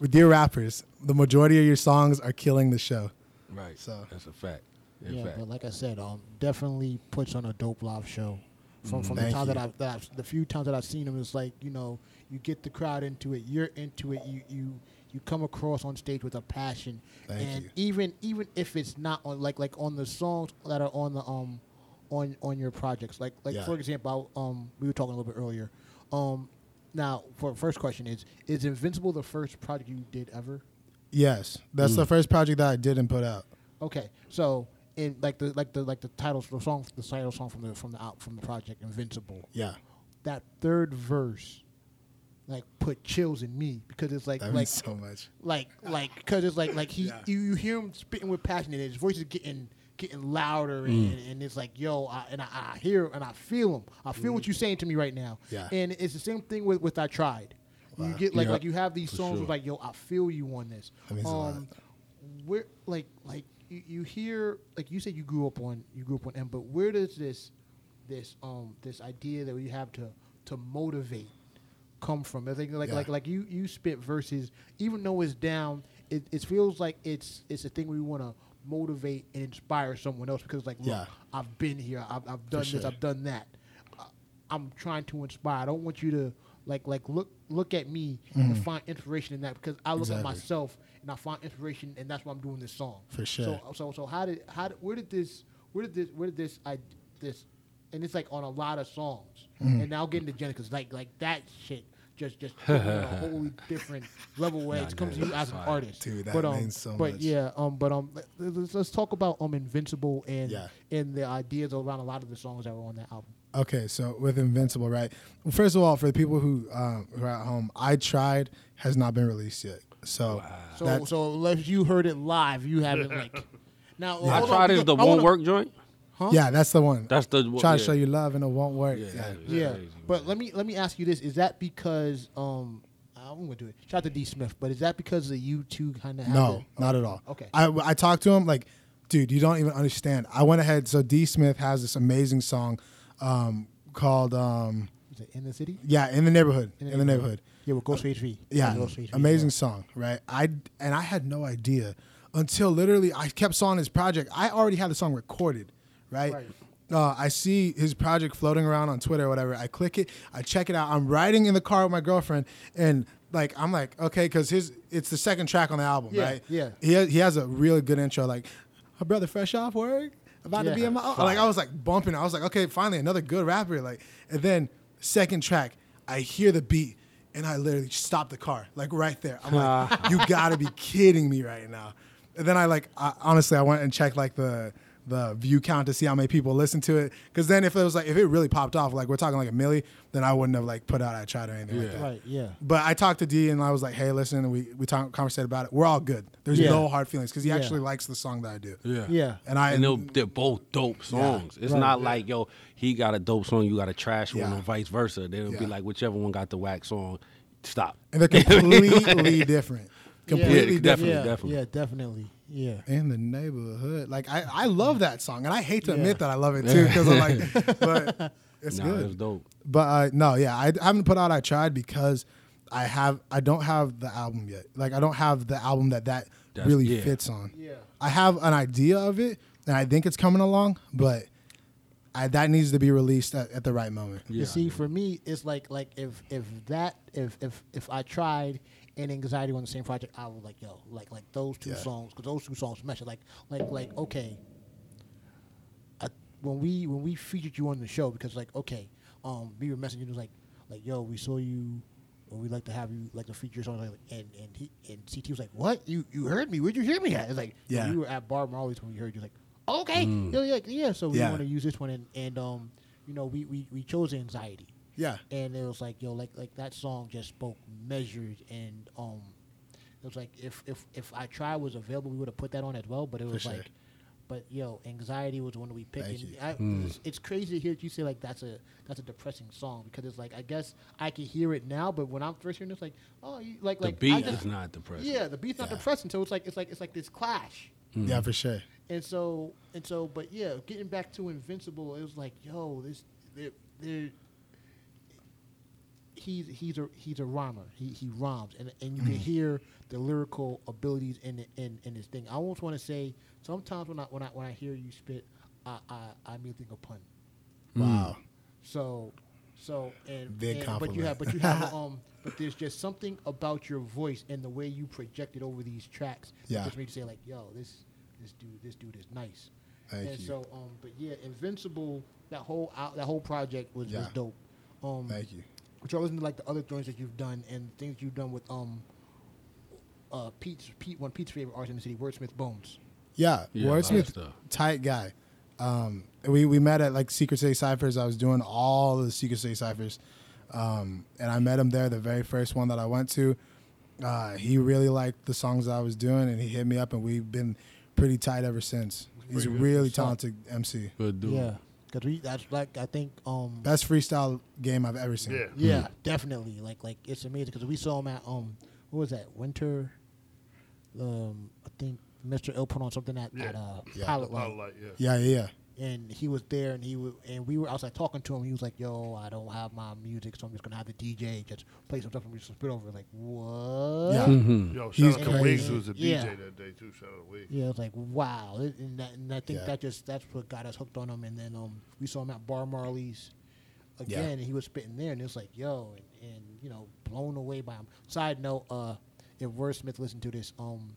with your rappers, the majority of your songs are killing the show. right. So- that's a fact. In Yeah, fact. but like I said, um, definitely puts on a dope live show. From from the Thank time that. I've, that I've the few times that I've seen him, it's like you know you get the crowd into it, you're into it, you you you come across on stage with a passion, Thank and you. even even if it's not on like like on the songs that are on the um on on your projects, like like Yeah. for example, I- um we were talking a little bit earlier, um now for first question is is Invincible the first project you did ever? Yes, that's the first project that I didn't put out. Okay, so in like the like the like the title the song the title song from the from the out from the project Invincible. Yeah, That third verse, like put chills in me because it's like that like so much. like like because it's like like he Yeah. you, you hear him spitting with passion and his voice is getting getting louder and, and, and it's like yo I, and I, I hear and I feel him I feel what you're saying to me right now Yeah. and it's the same thing with with I tried You get like Yeah. like you have these For songs sure. with like yo, I feel you on this. That means a lot. Um, where like like you, you hear like you said you grew up on you grew up on M, but where does this this um this idea that we have to to motivate come from? I think like Yeah. like like you you spit verses, even though it's down, it, it feels like it's it's a thing we want to motivate and inspire someone else because like look, Yeah. I've been here, I've, I've done this, sure. I've done that. I- I'm trying to inspire. I don't want you to like like look look at me and find inspiration in that because I look Mm-hmm. Exactly. at myself and I find inspiration and that's why I'm doing this song. For sure. So so so how did how did, where did this where did this where did this I this and it's like on a lot of songs Mm-hmm. and now getting to Jenna because like like that shit just just *laughs* on a whole different level where it comes to you as an artist. Dude, that but, um, means so but much. yeah, um, but um, let- let's, let's talk about um Invincible and Yeah. and the ideas around a lot of the songs that were on that album. Okay, so with Invincible, right? Well, first of all, for the people who, um, who are at home, I tried has not been released yet. So, So so unless you heard it live, you haven't like. *laughs* Now I tried on, is the I won't wanna- work joint. Yeah, that's the one. That's the one. Try yeah. to show you love and it won't work. Yeah, Yeah. that is Yeah, but let me let me ask you this: Is that because um I'm gonna do it? Shout out to D Smith, but is that because the you two kind of No, not at all. Okay. I, I talked to him like, dude, you don't even understand. I went ahead. So D Smith has this amazing song um, called um, Is it in the city? yeah, in the neighborhood. In the neighborhood. Yeah, with Ghostface V. Yeah, Ghostface V. amazing song, right? I and I had no idea until literally I kept sawing his project. I already had the song recorded, right? Right. Uh, I see his project floating around on Twitter or whatever. I click it, I check it out. I'm riding in the car with my girlfriend, and like I'm like, okay, because his it's the second track on the album, Yeah, right? yeah. He has, he has a really good intro, like, "My brother, fresh off work, about to be Yeah. in my." Like I was like bumping. I was like, okay, finally another good rapper. Like, and then second track, I hear the beat. And I literally stopped the car, like right there. I'm like, *laughs* you gotta be kidding me right now. And then I like, I, honestly, I went and checked like the the view count to see how many people listen to it. Because then if it was like, if it really popped off, like we're talking like a milli, then I wouldn't have like put out I tried or anything like that. Right. Yeah. But I talked to D and I was like, hey, listen, and we we talked conversated about it. We're all good. There's Yeah. no hard feelings because he Yeah. actually likes the song that I do. Yeah. Yeah. And I and they're, they're both dope songs. It's Right. not like yo, he got a dope song, you got a trash one, Yeah. or vice versa. They'll Yeah. be like whichever one got the whack song, stop. and they're *laughs* completely different. Completely Yeah, different. definitely, yeah, definitely. Yeah, definitely. Yeah. in the neighborhood. Like I, I love that song, and I hate to Yeah. admit that I love it too because I'm like, *laughs* but it's nah, good. it's dope. But uh, no, yeah, I, I haven't put out. I tried because I have. I don't have the album yet. Like I don't have the album that that That's- really yeah. fits on. Yeah. I have an idea of it, and I think it's coming along, but I, that needs to be released at, at the right moment. Yeah. You see, for me, it's like like if if that if if if I tried and anxiety on the same project, I was like yo like like those two Yeah. songs because those two songs mesh. Like like like okay. I, when we when we featured you on the show because like okay, um, we were messaging It was like like yo we saw you. Or we'd like to have you like to feature your song, like, and and he and CT was like, "What? You you heard me? Where'd you hear me at?" It's like, Yeah. we were at Bar Marley's when we heard you. Like, okay, yeah, yeah, yeah. So we Yeah. want to use this one, and and um, you know, we we we chose anxiety Yeah, and it was like yo like like that song just spoke measured and um it was like if if if I try was available we would have put that on as well but it was sure. like but yo anxiety was one we picked Thank and you. I, it's, it's crazy to hear you say like that's a that's a depressing song because it's like I guess I can hear it now but when I'm first hearing it, it's like oh you, like The like I beat just- is not depressing. yeah the beat's not Yeah. depressing so it's like it's like it's like this clash yeah, for sure. and so and so, but yeah, getting back to Invincible, it was like, yo, this they're, they're he's he's a he's a rhymer. He he rhymes, and and you can hear the lyrical abilities in the, in in his thing. I almost want to say sometimes when I when I when I hear you spit, I I I immediately think of pun. Wow. So, so and, Big and but you compliment. have but you have *laughs* um but there's just something about your voice and the way you project it over these tracks Yeah. that gets me say like, yo, this this dude this dude is nice. Thank and you. so um but yeah, Invincible that whole out that whole project was, was Yeah. dope. Um Thank you. Which I listen to like the other joints that you've done and things you've done with um uh Pete's Pete one Pete's favorite artist in the city, Wordsmith Bones. Yeah, Yeah, a lot of Wordsmith, tight guy. Um, we we met at like Secret City Ciphers. I was doing all the Secret City Ciphers, um, and I met him there. The very first one that I went to, uh, he really liked the songs I was doing, and he hit me up, and we've been pretty tight ever since. He's a really talented MC. Good dude. Yeah. Because we that's like I think um Best freestyle game I've ever seen. Yeah. yeah definitely like like it's amazing because we saw him at um what was that winter um I think Mr. Ill put on something at, Yeah. at uh Yeah. Pilot Pilot Light light, yeah. Yeah, yeah, yeah. And he was there and he was and we were I was like talking to him he was like yo I don't have my music so I'm just gonna have the DJ just play some stuff and we just spit over like what Yeah. Mhm. Yo, shout He's out to crazy. Wiggs, who was a DJ Yeah. that day too. Shout out to Wiggs. Yeah, it was like wow, and, that, and I think Yeah. that just that's what got us hooked on him. And then um, we saw him at Bar Marley's again, Yeah. and he was spitting there, and it was like yo, and, and you know, blown away by him. Side note, uh, if Wordsmith listened to this, um,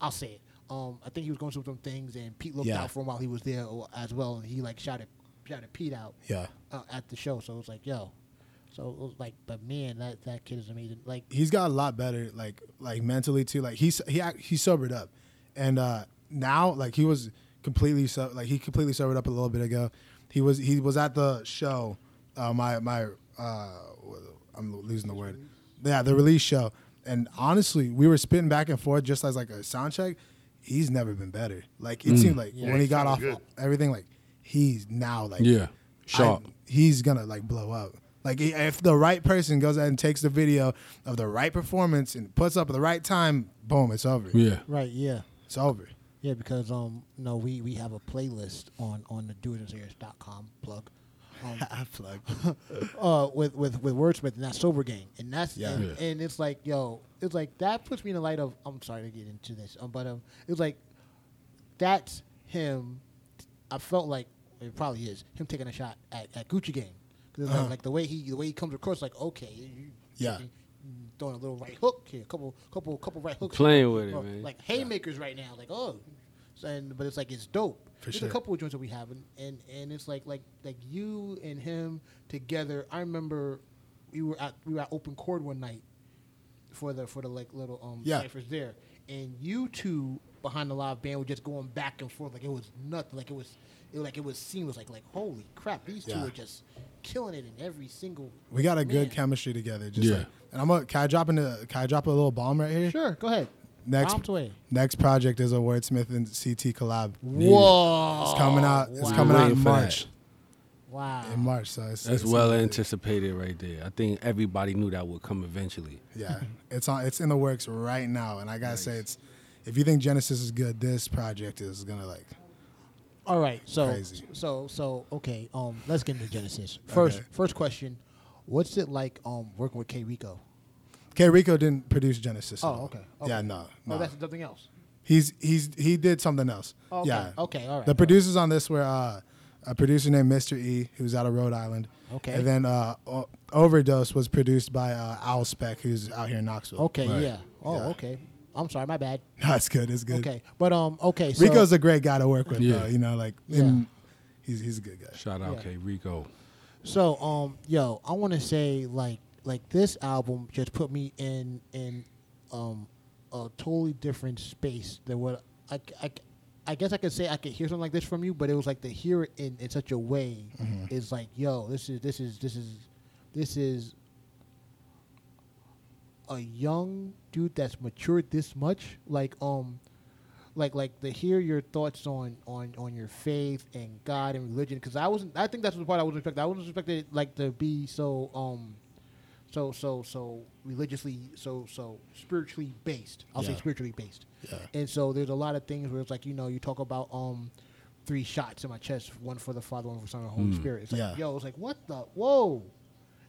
I'll say it. Um, I think he was going through some things, and Pete looked Yeah. out for him while he was there uh, as well, and he like shouted shouted Pete out Yeah. uh, at the show. So it was like yo, so it was like, but man, that that kid is amazing. Like he's got a lot better, like like mentally too. Like he's he he sobered up, and uh now like he was completely so like he completely sobered up a little bit ago. He was he was at the show, uh, my my uh I'm losing the word. Yeah, the release show, and honestly, we were spitting back and forth just as like a sound check. He's never been better. Like it seemed like Yeah, when he he got off sounded everything, like he's now like Yeah. Sharp. I- he's gonna like blow up. Like if the right person goes out and takes the video of the right performance and puts up at the right time, boom, it's over. yeah. right, yeah. It's over. Yeah, because um no, we we have a playlist on on the doitandserious.com plug. Um, *laughs* Plug. *laughs* uh, with with with Wordsmith and that sober gang, and that's Yeah. and, Yeah. and it's like yo, it's like that puts me in the light of. I'm sorry to get into this, um, but um, it's like that's him. I felt like it probably is him taking a shot at, at Gucci Gang because Uh-huh. like, like the way he the way he comes across, like okay, you, Yeah. you throwing a little right hook here, a couple couple couple right hooks, Playing with it, man. like haymakers right now, like oh, So, and but it's like it's dope. For There's sure. a couple of joints that we have, and, and and it's like like like you and him together. I remember we were at we were at open chord one night for the for the like little um Yeah. ciphers there, and you two behind the live band were just going back and forth like it was nothing. Like it was it like it was seamless. Like like holy crap, these two Yeah. are just killing it in every single. We got a good chemistry together. Just Yeah. like, and I'm gonna can I drop in a can I drop a little bomb right here? Sure, go ahead. Next Bombs next project is a Wordsmith and CT collab. Whoa, It's coming out. It's wow. coming out Waiting in for. March. Wow. In March, so it's, That's it's well gonna anticipated right there. I think everybody knew that would come eventually. Yeah, it's on. It's in the works right now, and I gotta say, it's if you think Genesis is good, this project is gonna like. All right, so Crazy. so so okay. Um, let's get into Genesis first. Okay. First question: What's it like um working with K Rico? K Rico didn't produce Genesis. Oh, all. okay. Yeah, okay. no, Oh, no. that's something else. he's he's he did something else. Oh, okay. Yeah. Okay. All right. The all right. producers on this were uh, a producer named Mr. E, who's out of Rhode Island. Okay. And then uh, O- Overdose was produced by uh, Owl Spec, who's out here in Knoxville. Okay. Right. Yeah. Oh, Yeah. okay. I'm sorry. My bad. *laughs* That's good. It's good. Okay. But um. Okay. So, Rico's a great guy to work with. Yeah. Though, you know, like Yeah. and he's he's a good guy. Shout out Yeah. K Rico. So um, yo, I want to say like like this album just put me in in um a totally different space than what I I. I guess I could say I could hear something like this from you, but it was like to hear it in, in such a way is like, yo, this is this is this is this is a young dude that's matured this much. Like um like like to hear your thoughts on on on your faith and God and religion because I wasn't I think that's the part I wasn't expecting I wasn't expecting like to be so um so so so religiously so so spiritually based I'll say spiritually based Yeah. and so there's a lot of things where it's like you know you talk about um three shots in my chest one for the Father one for the Son and the Holy Spirit it's like Yeah. yo it's like what the whoa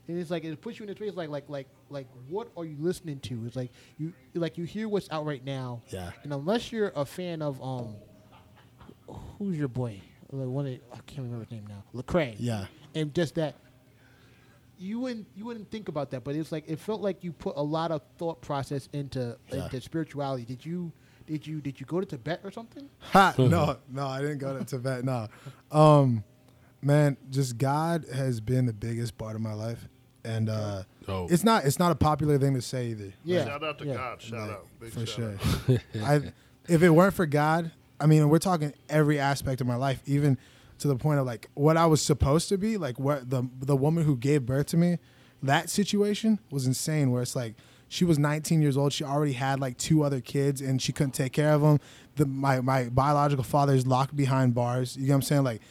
and it's like it puts you in a space like like like like what are you listening to? It's like you like you hear what's out right now. Yeah. And unless you're a fan of um, who's your boy? Like one of, I can't remember his name now. Lecrae. Yeah. And just that. You wouldn't you wouldn't think about that, but it's like it felt like you put a lot of thought process into Yeah. into spirituality. Did you did you did you go to Tibet or something? Ha, *laughs* no, no, I didn't go to Tibet. No, um, man, just God has been the biggest part of my life, and uh, Dope. it's not it's not a popular thing to say either. Yeah. Shout out to yeah. God. Shout Like, out. Big for shout sure. out. *laughs* I, if it weren't for God, I mean, we're talking every aspect of my life, even to the point of like what I was supposed to be, like what the the woman who gave birth to me, that situation was insane. Where it's like she was 19 years old, she already had like two other kids, and she couldn't take care of them. The my my biological father is locked behind bars. You know what I'm saying? Like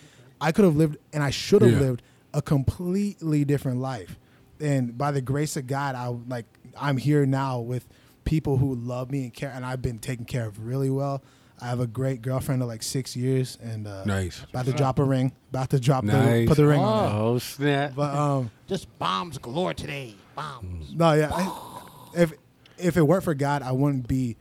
I could have lived and I should have Yeah. lived a completely different life. And by the grace of God, I like I'm here now with people who love me and care, and I've been taken care of really well. I have a great girlfriend of like six years, and uh, Nice. about to drop a ring. About to drop the put the ring on. it. Oh snap! But um, Just bombs galore today. Bombs. no, yeah. I, if if it weren't for God, I wouldn't be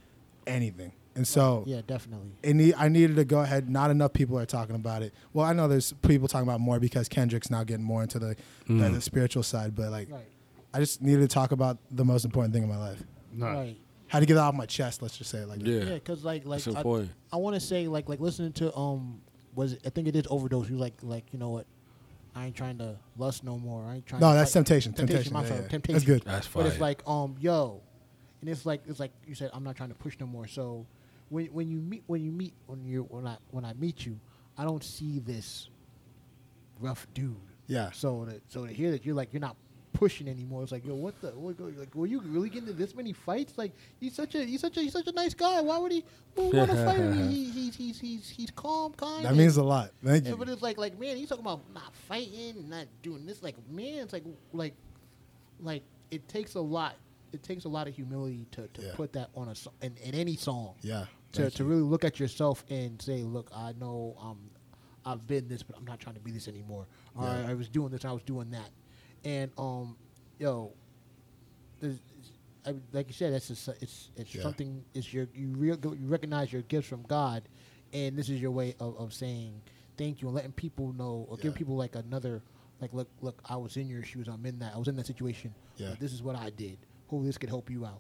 anything. And so Yeah, definitely. it need, I needed to go ahead. Not enough people are talking about it. Well, I know there's people talking about more because Kendrick's now getting more into the the, the spiritual side. But like, Right. I just needed to talk about the most important thing in my life. Nice. Right. Had to get it off my chest. Let's just say it like that. Yeah. Yeah, because like like That's I, important. I want to say like like listening to um was it, I think it is overdose. You like like you know what. I ain't trying to lust no more. I ain't trying. No, to that's fight- temptation. Temptation. my Yeah, fault. yeah. Temptation. That's good. That's fine. But it's like um yo, and it's like it's like you said. I'm not trying to push no more. So when when you meet when you meet when you when I when I meet you, I don't see this rough dude. Yeah. So to, so to hear that you're like you're not pushing anymore, it's like yo, what the what, like were you really getting into this many fights? Like he's such a he's such a he's such a nice guy. Why would he want to fight him? He, he's he's he's he's calm, kind. That means a lot. Thank Yeah, you. but it's like like man, he's talking about not fighting, not doing this. Like man, it's like like like it takes a lot. It takes a lot of humility to, to Yeah. put that on a so- in, in any song. Yeah. To, to you. really look at yourself and say, look, I know um, I've been this, but I'm not trying to be this anymore. Or Yeah. I, I was doing this, I was doing that, and um, yo, I, like you said, that's just, it's it's Yeah. something. It's your you real you recognize your gifts from God, and this is your way of, of saying thank you and letting people know or giving people like another like look look I was in your shoes. I'm in that. I was in that situation. Yeah. but this is what I did. Hopefully, this could help you out.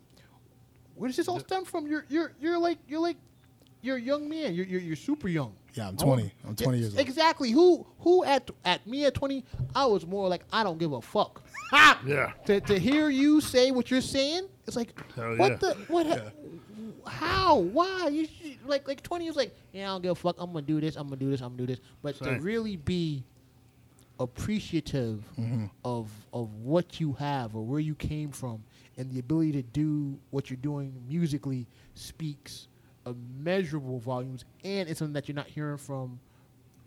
Where does this all stem from? You're you're you're like you're like you're a young man. You're you're, you're super young. Yeah, I'm I want- 20. I'm 20 years old. Exactly. Who who at at me at 20, I was more like I don't give a fuck. *laughs* Yeah. to, to hear you say what you're saying, it's like Hell what yeah. the what? ha- How? Why? You should, like like 20 years like yeah I don't give a fuck. I'm gonna do this. I'm gonna do this. I'm gonna do this. But to Same. really be appreciative Mm-hmm. of of what you have or where you came from and the ability to do what you're doing musically speaks immeasurable volumes and it's something that you're not hearing from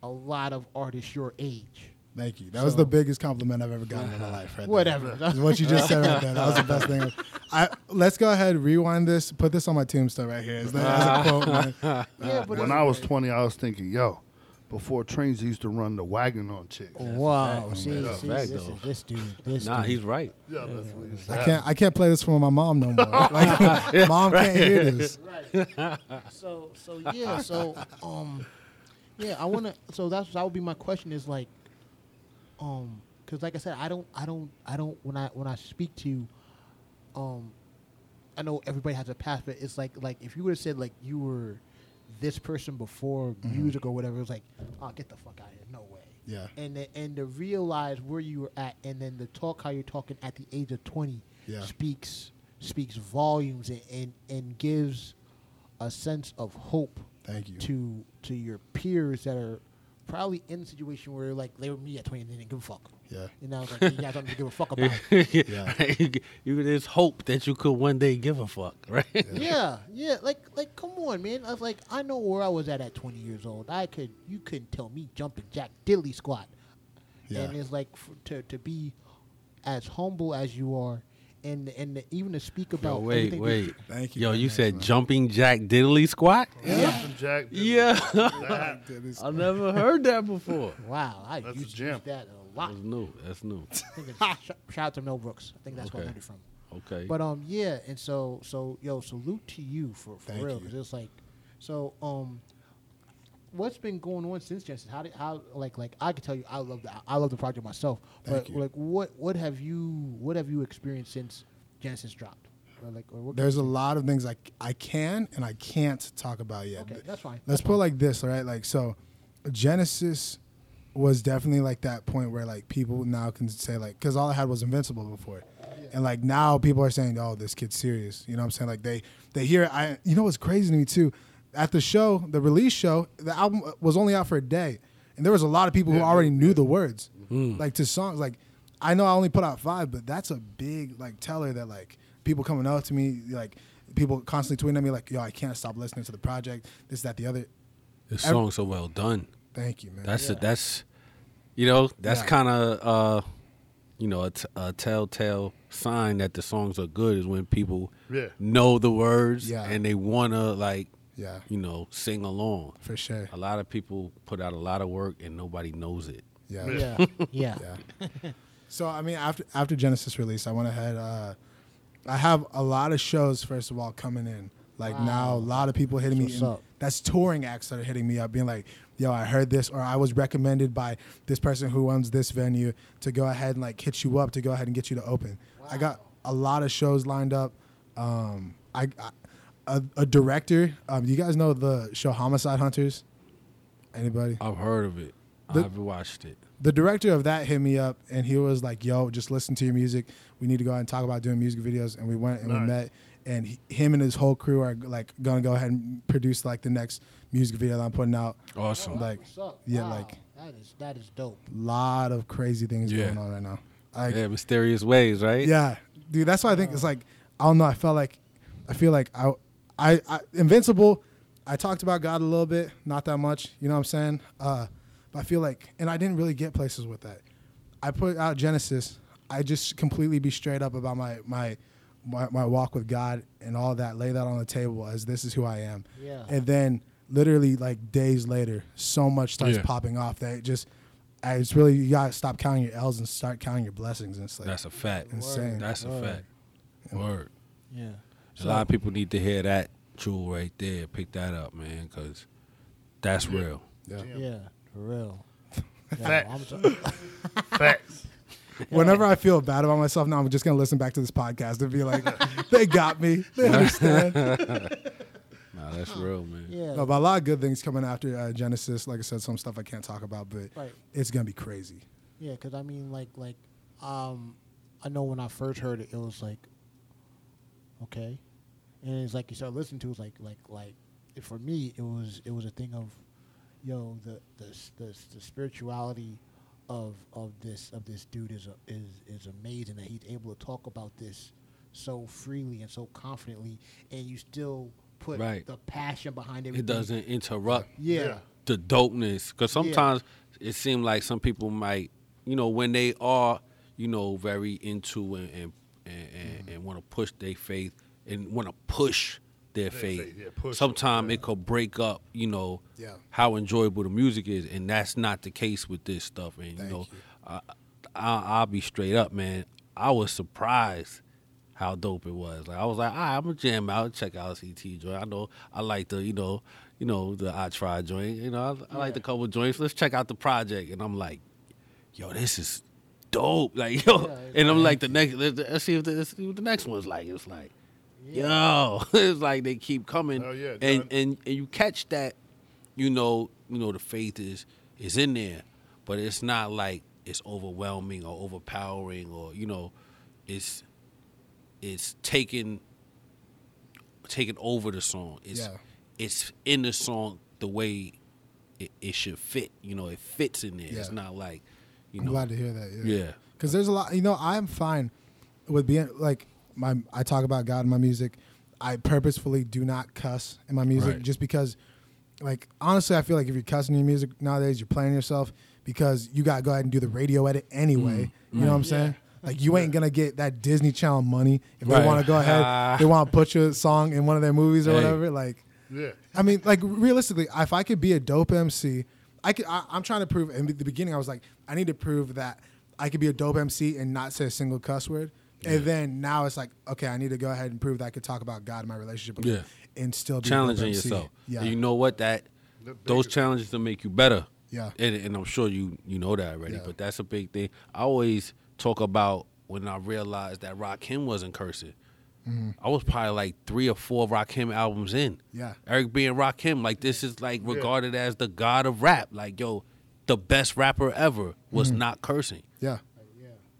a lot of artists your age. Thank you. That was the biggest compliment I've ever gotten in my life. Right there. Whatever. what you just said right there. That was the best thing. I let's go ahead, rewind this, put this on my tombstone right here. As the, a quote, man. yeah, but When I was 20, I was thinking, yo, before trains used to run the wagon on chicks. Wow, see, That's see fact, this, though. is, this dude, this Nah, dude. he's right. Yeah, that's what I can't I can't play this for my mom no more. *laughs* Like mom can't hear this. *laughs* so so yeah so um yeah i want to so that's that would be my question is like um because like i said i don't i don't i don't when i when i speak to you um i know everybody has a path but it's like like if you would have said like you were this person before mm-hmm. music or whatever it was like oh get the fuck out of here no way Yeah. and the, and to realize where you were at and then the talk how you're talking at the age of 20 Yeah. speaks speaks volumes and, and and gives a sense of hope Thank you. to to your peers that are probably in a situation where like they were me at 20 and they didn't give a fuck Yeah. and now it's like you guys don't give a fuck about *laughs* Yeah. *laughs* you there's hope that you could one day give a fuck, *laughs* right? yeah yeah like like come on man i was like i know where i was at at 20 years old i could you couldn't tell me jumping jack diddly squat Yeah. and it's like f to, to be as humble as you are and and even to speak Yo, about wait, everything wait. Thank you. Yo, you said man. jumping jack diddly squat? Jumping Jack. Yeah. That, I never heard that before. wow i That's a used to gem. use that a lot That's new. That's new. I think it's, *laughs* shout out to Mel Brooks i think that's where i Okay. learned it from Okay. But um, yeah, and so so yo, salute to you for for Thank real because it's like, so um, what's been going on since Genesis? How did how like like I can tell you I love the I love the project myself. Thank but you. like what what have you what have you experienced since Genesis dropped? Or like or what There's a lot of things I, I can and I can't talk about yet. okay, that's fine. Let's That's put it like this, all right? Like so, Genesis was definitely like that point where like people now can say like because all I had was Invincible before, and like now people are saying, "Oh, this kid's serious." You know what I'm saying? Like they they hear I. You know what's crazy to me too? At the show, the release show, the album was only out for a day, and there was a lot of people who already knew the words, mm-hmm. like to songs. Like I know I only put out five, but that's a big like teller that like people coming up to me like. People constantly tweeting at me like, "Yo, I can't stop listening to the project. This, that, the other." This Ev- song's so well done. Thank you, man. That's it. That's You know, that's Yeah. kind of uh, you know, a, t- a telltale sign that the songs are good is when people Yeah. know the words Yeah. and they wanna like, Yeah, you know, sing along. for sure. A lot of people put out a lot of work and nobody knows it. Yeah. Yeah, yeah. *laughs* Yeah. so I mean, after after Genesis release, I went ahead. Uh, I have a lot of shows. First of all, coming in. Like now, a lot of people hitting me. What's up? That's touring acts that are hitting me up, being like, "Yo, I heard this, or I was recommended by this person who owns this venue to go ahead and like hit you up to go ahead and get you to open." I got a lot of shows lined up. Um, I, I a, a director. Um, you guys know the show Homicide Hunters? Anybody? I've heard of it. The- I've watched it. the director of that hit me up and he was like, "Yo, just listen to your music. We need to go ahead and talk about doing music videos." And we went and we met, and he, him and his whole crew are like gonna go ahead and produce like the next music video that I'm putting out. Awesome. Like, up? yeah, Wow, like that is that is dope. lot of crazy things Yeah. going on right now. Like, yeah, mysterious ways, right? yeah, dude. That's why I think it's like I don't know. I felt like I feel like I, I, I Invincible. I talked about God a little bit, not that much. You know what I'm saying? Uh, but I feel like, and I didn't really get places with that. I put out Genesis. I just completely be straight up about my my my, my walk with God and all that. Lay that on the table as this is who I am. Yeah. And then literally like days later, so much starts Yeah. popping off that it just. It's really you gotta stop counting your L's and start counting your blessings. And it's like That's a fact. insane. That's a Word. fact. Word. Yeah. A lot of people need to hear that jewel right there. Pick that up, man, because that's real. Yeah. Yeah, for real. *laughs* Facts. I'm so- *laughs* Facts. *laughs* Whenever I feel bad about myself now, I'm just gonna listen back to this podcast and be like, *laughs* "They got me. They understand." *laughs* Nah, that's real, man. yeah. no, but a lot of good things coming after uh, Genesis. Like I said, some stuff I can't talk about, but Right. it's gonna be crazy. Yeah, because I mean, like, like, um, I know when I first heard it, it was like, okay, and it's like you start listening to, it, it's like, like, like, it, for me, it was, it was a thing of, yo, the, the, s- the, s- the spirituality of, of this, of this dude is, a, is, is amazing that he's able to talk about this so freely and so confidently, and you still put Right. the passion behind It everything. doesn't interrupt Yeah. Yeah. the dopeness because sometimes it seems like some people might, you know, when they are, you know, very into and and and, and, and want to push their faith and want to push their faith. faith, yeah, sometimes it could break up, you know, Yeah. how enjoyable the music is, and that's not the case with this stuff. And Thank you know, you. I, I, I'll be straight up, man. I was surprised how dope it was. Like I was like, all right, I'm gonna jam out, check out CT joint. I know I like the, you know, you know the I try joint. You know, I, I like the couple joints. Let's check out the project. And I'm like, yo, this is dope. *laughs* Like yo, Yeah, and I'm like the next. Let's, let's see if the, let's see what the next one's like. It's like, yo, *laughs* it's like they keep coming. Yeah, and and and you catch that, you know, you know the faith is is in there, but it's not like it's overwhelming or overpowering or you know, it's it's taking taking over the song. It's Yeah. it's in the song the way it, it should fit. You know, it fits in there. It's not like you I'm glad to hear that. Yeah. Yeah. Because there's a lot. You know, I'm fine with being like my. I talk about God in my music. I purposefully do not cuss in my music Right. just because, like, honestly, I feel like if you're cussing in your music nowadays, you're playing yourself because you got to go ahead and do the radio edit anyway. Mm. You know what I'm saying? Like, you ain't gonna get that Disney Channel money if they want to go ahead. *laughs* they want to put your song in one of their movies or Hey. whatever. Like, Yeah. I mean, like realistically, if I could be a dope MC, I could. I, I'm trying to prove. In the beginning, I was like, I need to prove that I could be a dope MC and not say a single cuss word. And then now it's like, okay, I need to go ahead and prove that I could talk about God and my relationship with Him Yeah. and still be challenging yourself. Yeah, And you know what? That those challenges to make you better. Yeah. And, and I'm sure you you know that already. Yeah. But that's a big thing. I always talk about when I realized that Rakim wasn't cursing. I was probably like three or four Rakim albums in. Mm-hmm. Yeah. Eric B. and Rakim, like this is like regarded as the god of rap. Like yo, the best rapper ever was Mm-hmm. not cursing. yeah,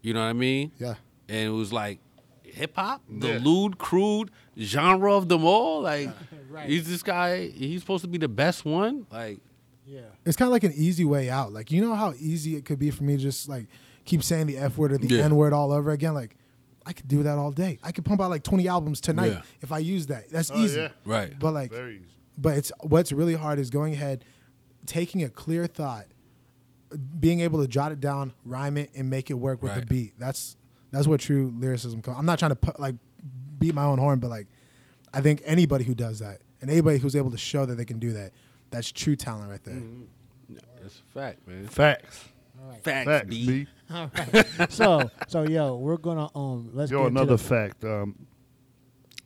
You know what I mean? yeah. And it was like hip hop, the Yeah. lewd, crude genre of them all. Like *laughs* Right. he's this guy. He's supposed to be the best one. Like Yeah. It's kind of like an easy way out. Like you know how easy it could be for me to just like keep saying the f word or the Yeah. n word all over again. Like I could do that all day. I could pump out like 20 albums tonight Yeah. if I use that. That's Oh, easy. yeah. right, But like Very easy. but it's what's really hard is going ahead taking a clear thought being able to jot it down, rhyme it, and make it work with the beat. That's that's what true lyricism comes. I'm not trying to put, like beat my own horn, but like I think anybody who does that and anybody who's able to show that they can do that, that's true talent right there. Mm-hmm. That's a fact, man. Facts. Facts, Facts, B. B. All right. *laughs* so so yo, we're gonna um let's Yo, get into another the- fact. Um,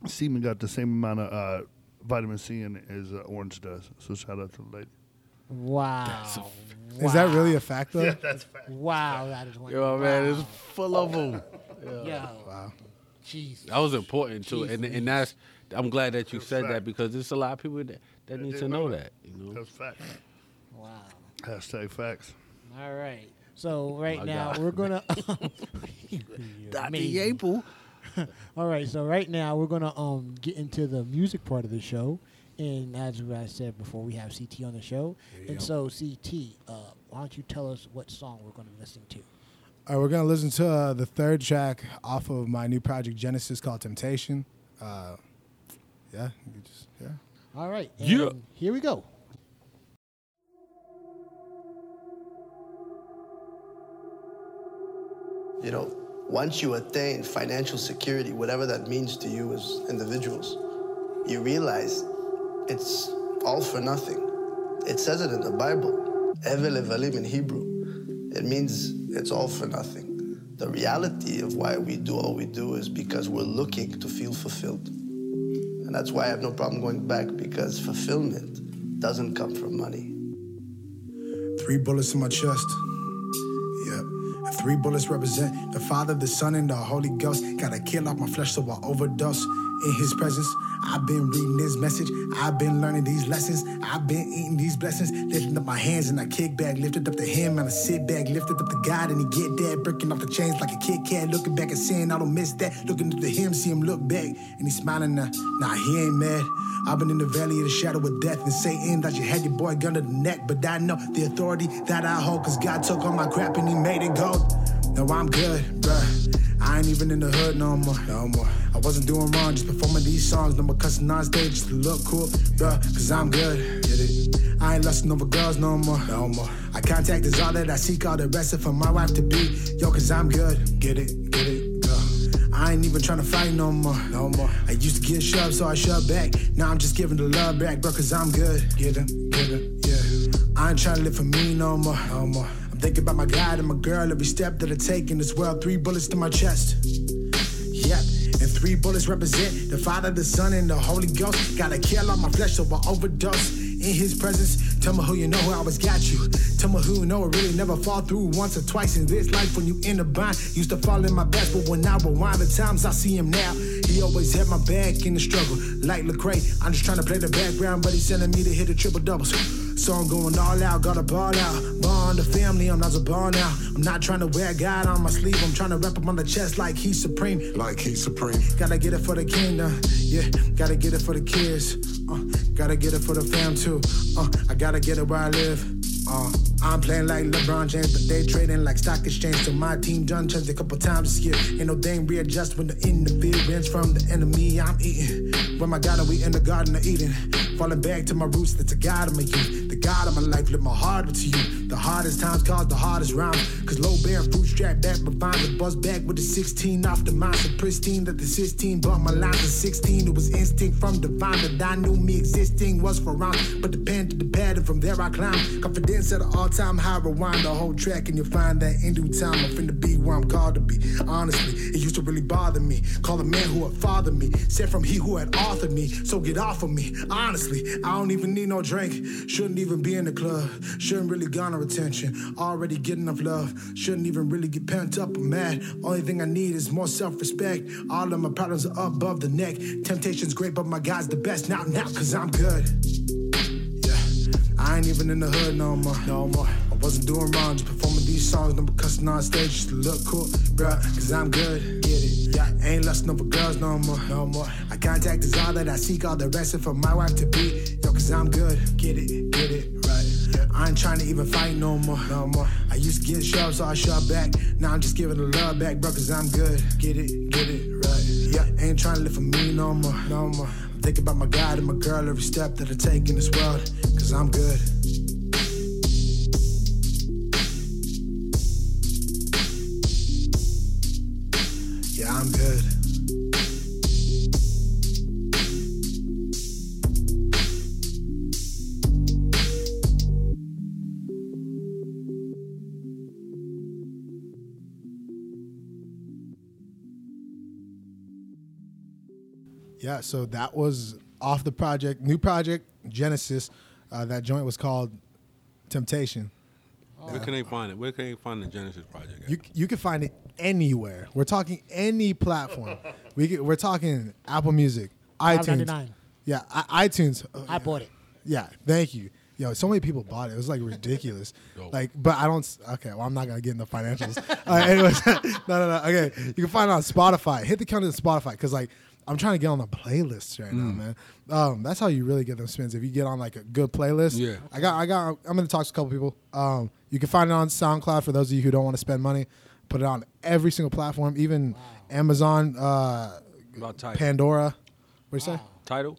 semen got the same amount of uh, vitamin C in it as uh, orange does. So shout out to the lady. Wow. Is that really a fact though? yeah, That's fact. Wow, that is one. Yo, man, it's full of them. Yo. Wow. Jeez. That was important too, and and that's I'm glad that you That's said fact. that because there's a lot of people that, that need to know know that. You know, That's facts. Wow. Hashtag facts. All right. So right My now God. we're gonna. *laughs* *laughs* Dr. Amazing. Yapel. *laughs* All right. So right now we're gonna um get into the music part of the show, and as I said before, we have CT on the show, and so CT, uh, why don't you tell us what song we're gonna listen to? All right, we're gonna listen to uh, the third track off of my new project Genesis called Temptation. Uh, yeah, you just yeah. All right. Yeah. Here we go. You know, once you attain financial security, whatever that means to you as individuals, you realize it's all for nothing. It says it in the Bible, Evel Evalim in Hebrew. It means it's all for nothing. The reality of why we do all we do is because we're looking to feel fulfilled. And that's why I have no problem going back because fulfillment doesn't come from money. Three bullets in my chest. Yep. Three bullets represent the Father, the Son, and the Holy Ghost. Gotta kill off my flesh so I overdose in His presence. I've been reading His message. I've been learning these lessons. I've been eating these blessings. Lifting up my hands and I kick back. Lifted up to Him and I sit back. Lifted up to God and He get that. Breaking off the chains like a Kit Kat. Looking back and saying I don't miss that. Looking up to Him, see Him look back. And He's smiling now. Nah, He ain't mad. I've been in the valley of the shadow of death and Satan that you had your boy gun to the neck. But I know the authority that I hold, cause God took all my crap and he made it gold. Now I'm good, bruh. I ain't even in the hood no more. No more. I wasn't doing wrong, just performing these songs. No more cussing on stage just to look cool, bruh. Cause I'm good. Get it? I ain't lusting over girls no more. No more. I contact is all that I seek, all the rest of for my wife to be. Yo, cause I'm good. Get it? Get it? Go. I ain't even trying to fight no more. No more. I used to get shoved, so I shoved back. Now I'm just giving the love back, bro, cause I'm good. Get it, get it, yeah. I ain't trying to live for me no more. No more. I'm thinking about my God and my girl every step that I take in this world. Three bullets to my chest. Yep. And three bullets represent the Father, the Son, and the Holy Ghost. Gotta kill all my flesh so I overdose in His presence. Tell me who you know who always got you. Tell me who you know it really never fall through once or twice in this life when you in a bind. Used to fall in my best, but when I rewind the times I see him now, he always had my back in the struggle. Like Lecrae, I'm just trying to play the background, but he's sending me to hit the triple doubles. So I'm going all out, gotta ball out. Bond the family, I'm not a ball now. I'm not trying to wear God on my sleeve, I'm trying to wrap him on the chest like he's supreme. Like he's supreme. Gotta get it for the kingdom, yeah. Gotta get it for the kids, uh, gotta get it for the fam too. Uh, I gotta get it where I live. Uh, I'm playing like LeBron James, but they trading like stock exchange. So my team done changed a couple times this year. Ain't no thing readjust when the interference from the enemy I'm eating. When my God, we in the garden of Eden. Falling back to my roots, that's the God of my youth. The God of my life, lift my heart to you. The hardest times cause the hardest rhymes. Cause low bearing fruit strap back, but find the buzz back with the 16 off the mind. So pristine that the 16 bought my lines at 16. It was instinct from divine that I knew me existing was for rhyme. But depended the pattern from there I climb. Confidence at an all time high, rewind the whole track, and you'll find that in due time I'm finna be where I'm called to be. Honestly, it used to really bother me. Call the man who had fathered me, Said from he who had authored me. So get off of me. Honestly, I don't even need no drink. Shouldn't even be in the club. Shouldn't really garner attention. Already get enough love. Shouldn't even really get pent up or mad. Only thing I need is more self respect. All of my problems are above the neck. Temptation's great, but my God's the best. Now, now, cause I'm good. Yeah. I ain't even in the hood no more. No more. I wasn't doing wrong, just performing these songs, number cussing on stage just to look cool, bruh. Cause I'm good. Get it? Yeah. Ain't lusting over girls no more. No more. I contact is all that I seek, all the rest is for my wife to be. Yo, cause I'm good. Get it? Get it? Right. I ain't trying to even fight no more. No more. I used to get shoved, so I shoved back. Now I'm just giving the love back, bro, cause I'm good. Get it? Get it? Right. Yeah. Ain't trying to live for me no more. No more. I'm thinking about my God and my girl every step that I take in this world, cause I'm good. Sound good. Yeah, so that was off the project, new project, Genesis. Uh, that joint was called Temptation. Where can they find it? Where can they find the Genesis project? At? You you can find it anywhere. We're talking any platform. *laughs* we can, we're talking Apple Music, iTunes. Yeah, I, iTunes. Uh, I bought it. Yeah, thank you. Yo, so many people bought it. It was like ridiculous. *laughs* Dope. like, but I don't. Okay, well, I'm not gonna get in the financials. *laughs* uh, anyways, no, no, no. Okay, you can find it on Spotify. Hit the count on Spotify because like I'm trying to get on the playlists right now, man. Um, that's how you really get them spins. If you get on like a good playlist. Yeah. I got. I got. I'm gonna talk to a couple people. Um, you can find it on SoundCloud for those of you who don't want to spend money. Put it on every single platform, even Amazon, uh, About Tidal. Pandora. What do you say? Tidal?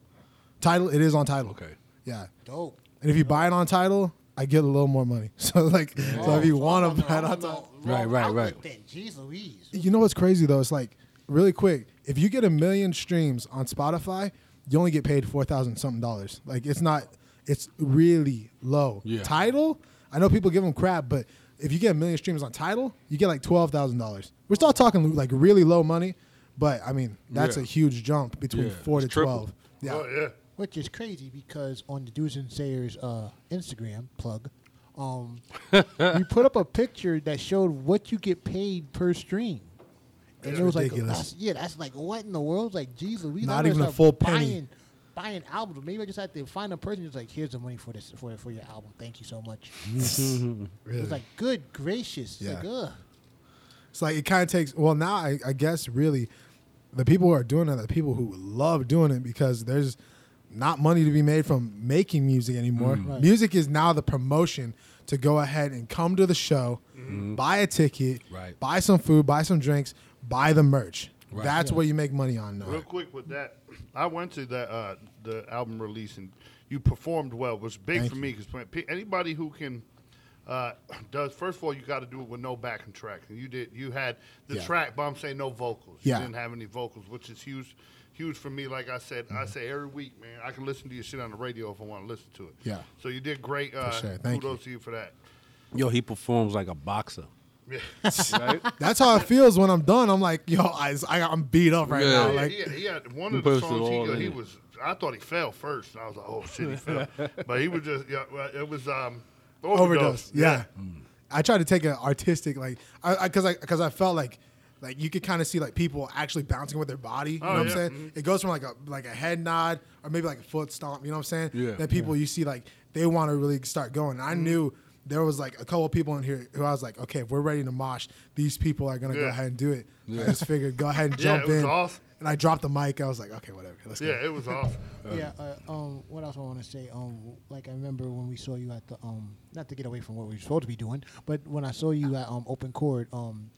Tidal. It is on Tidal. Okay. Yeah. Dope. And if you buy it on Tidal, I get a little more money. *laughs* So like, so if you want to buy it on Tidal, Right, right, right. Then, jeez Louise. you know what's crazy though? It's like really quick. If you get a million streams on Spotify, you only get paid four thousand something dollars. Like it's not. It's really low. Yeah. Tidal. I know people give them crap, but if you get a million streams on Tidal, you get like twelve thousand dollars. We're still talking like really low money, but I mean that's Yeah. a huge jump between Yeah, four to triple. twelve. Yeah. Oh yeah. Which is crazy because on the Doers and Sayers uh, Instagram plug, um, *laughs* we put up a picture that showed what you get paid per stream. And That's it was like, that's, yeah, that's like what in the world? Like, geez, Louise, Not even a start full penny. Buying, buying albums. Maybe I just had to find a person who's like, here's the money for this for for your album. Thank you so much. *laughs* Really. It's like, good gracious. It's Yeah. like, ugh. It's like it kind of takes. Well, now I, I guess really, the people who are doing it are the people who love doing it because there's not money to be made from making music anymore. Mm. Right. Music is now the promotion to go ahead and come to the show, mm-hmm. buy a ticket, Right. buy some food, buy some drinks, buy the merch. Right. That's what you make money on now. Real quick with that, I went to that uh, the album release and you performed well. It was big Thank for me because anybody who can uh, does first of all you got to do it with no backing track. And you did. You had the Yeah. track, but I'm saying no vocals. You Yeah. didn't have any vocals, which is huge, huge for me. Like I said, Mm-hmm. I say every week, man, I can listen to your shit on the radio if I want to listen to it. Yeah. So you did great. Uh, sure. Thank kudos to you for that. Yo, he performs like a boxer. Yeah. *laughs* Right? *laughs* That's how it feels when I'm done. I'm like, yo, I, I, I'm beat up right Yeah. now. Yeah, Like, he, had, he had one of the songs. He, all he in. was. I thought he fell first. And I was like, oh shit, he *laughs* fell. But he was just. Yeah, it was um, overdose. overdose. Yeah. I tried to take an artistic like I because I because I, felt like like you could kind of see like people actually bouncing with their body. You know Oh, what I'm yeah. saying? It goes from like a like a head nod or maybe like a foot stomp. You know what I'm saying? Yeah. Then people you see like they want to really start going. Mm-hmm. I knew there was like a couple of people in here who I was like, okay, if we're ready to mosh, these people are gonna go ahead and do it. I just figured go ahead and jump *laughs* Yeah, jump it was in. awesome. And I dropped the mic. I was like, okay, whatever. Let's Yeah, go. it was awesome. *laughs* Yeah. Uh, um. What else I want to say? Um. Like I remember when we saw you at the um. Not to get away from what we were supposed to be doing, but when I saw you at um Open court, um,